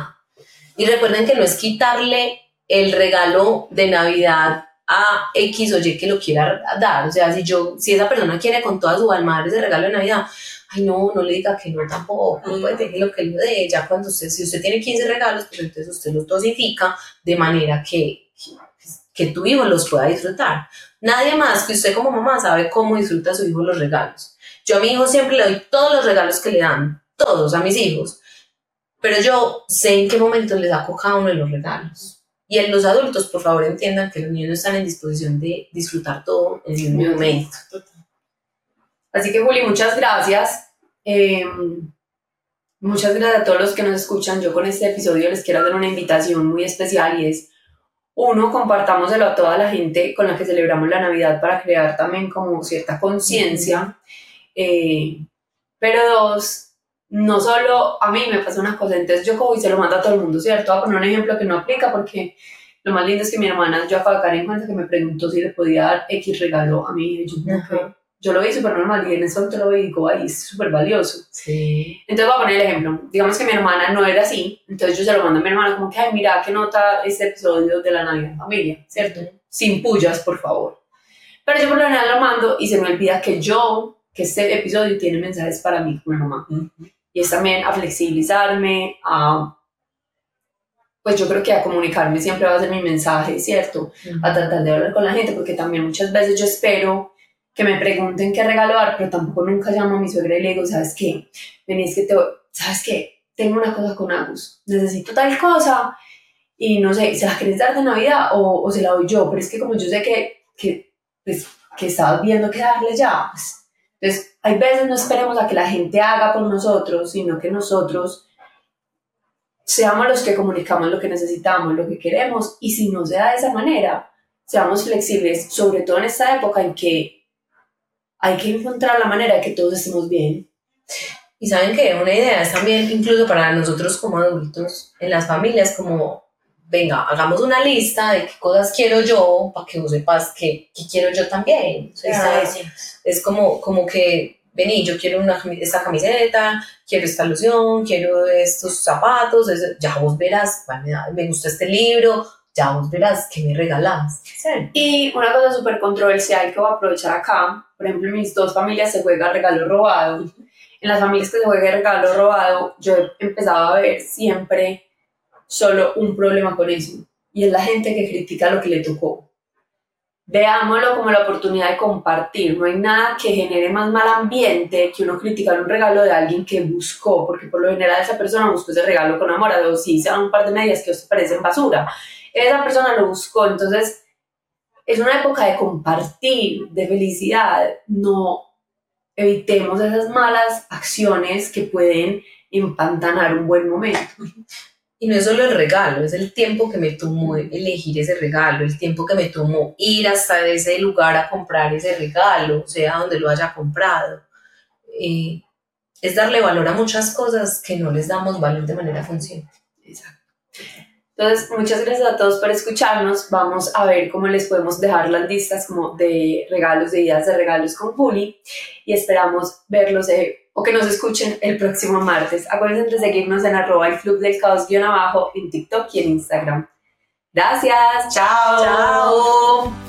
Y recuerden que no es quitarle el regalo de Navidad a X o Y que lo quiera dar. O sea, si yo, si esa persona quiere con toda su alma dar ese regalo de Navidad, ay no, no le diga que no tampoco, pues déjelo que lo dé. Ya cuando usted, si usted tiene 15 regalos, pues entonces usted los dosifica de manera que, que tu hijo los pueda disfrutar. Nadie más que usted como mamá sabe cómo disfruta su hijo los regalos. Yo a mi hijo siempre le doy todos los regalos que le dan, todos a mis hijos, pero yo sé en qué momento les saco cada uno de los regalos. Y en los adultos, por favor, entiendan que los niños están en disposición de disfrutar todo en el mismo momento. Así que Juli, muchas gracias. Eh, muchas gracias a todos los que nos escuchan. Yo con este episodio les quiero hacer una invitación muy especial y es, uno, compartámoselo a toda la gente con la que celebramos la Navidad para crear también como cierta conciencia. Eh, pero dos, no solo a mí me pasa una cosa, entonces yo como y se lo mando a todo el mundo, ¿cierto? Voy a poner un ejemplo que no aplica porque lo más lindo es que mi hermana, yo a caer en cuenta que me preguntó si le podía dar X regalo a mi hija y yo. Yo lo vi súper normal y en ese momento lo digo, ay, es súper valioso. Sí. Entonces voy a poner el ejemplo. Digamos que mi hermana no era así, entonces yo se lo mando a mi hermana como que, ay, mira, que nota este episodio de la Navidad familia, ¿cierto? Sin pullas, por favor. Pero yo por lo general lo mando y se me olvida que yo, que este episodio tiene mensajes para mí como mamá. Y es también a flexibilizarme, a... Pues yo creo que a comunicarme siempre va a ser mi mensaje, ¿cierto? A tratar de hablar con la gente, porque también muchas veces yo espero que me pregunten qué regalo dar, pero tampoco nunca llamo a mi suegra y le digo, ¿sabes qué? Venís que te, ¿sabes qué? Tengo una cosa con Agus, necesito tal cosa y no sé, ¿se la querés dar de Navidad o, o se la doy yo? Pero es que como yo sé que, que, pues, que estabas viendo qué darle ya, pues, entonces hay veces no esperemos a que la gente haga por nosotros, sino que nosotros seamos los que comunicamos lo que necesitamos, lo que queremos y si no se da de esa manera, seamos flexibles, sobre todo en esta época en que hay que encontrar la manera de que todos estemos bien. Y saben que una idea es también, incluso para nosotros como adultos, en las familias, como, venga, hagamos una lista de qué cosas quiero yo, para que vos sepas qué, qué quiero yo también. O sea, es, es como, como que, vení, yo quiero una, esta camiseta, quiero esta loción, quiero estos zapatos, ya vos verás, me gusta este libro, ya vos verás que me regalás. Y una cosa súper controversial que voy a aprovechar acá, por ejemplo, en mis dos familias se juega regalo robado. En las familias que se juega regalo robado, yo he empezado a ver siempre solo un problema con eso, y es la gente que critica lo que le tocó. Veámoslo como la oportunidad de compartir. No hay nada que genere más mal ambiente que uno criticar un regalo de alguien que buscó, porque por lo general esa persona buscó ese regalo con amor, o sí, sean un par de medias que os parecen basura esa persona lo buscó. Entonces, es una época de compartir, de felicidad. No evitemos esas malas acciones que pueden empantanar un buen momento. Y no es solo el regalo, es el tiempo que me tomó elegir ese regalo, el tiempo que me tomó ir hasta ese lugar a comprar ese regalo, sea donde lo haya comprado. Eh, es darle valor a muchas cosas que no les damos valor de manera consciente. Exacto. Entonces, muchas gracias a todos por escucharnos. Vamos a ver cómo les podemos dejar las listas como de regalos, de ideas de regalos con Juli y esperamos verlos eh, o que nos escuchen el próximo martes. Acuérdense de seguirnos en arroba el club del caos guion abajo en TikTok y en Instagram. Gracias. Chao. Chao.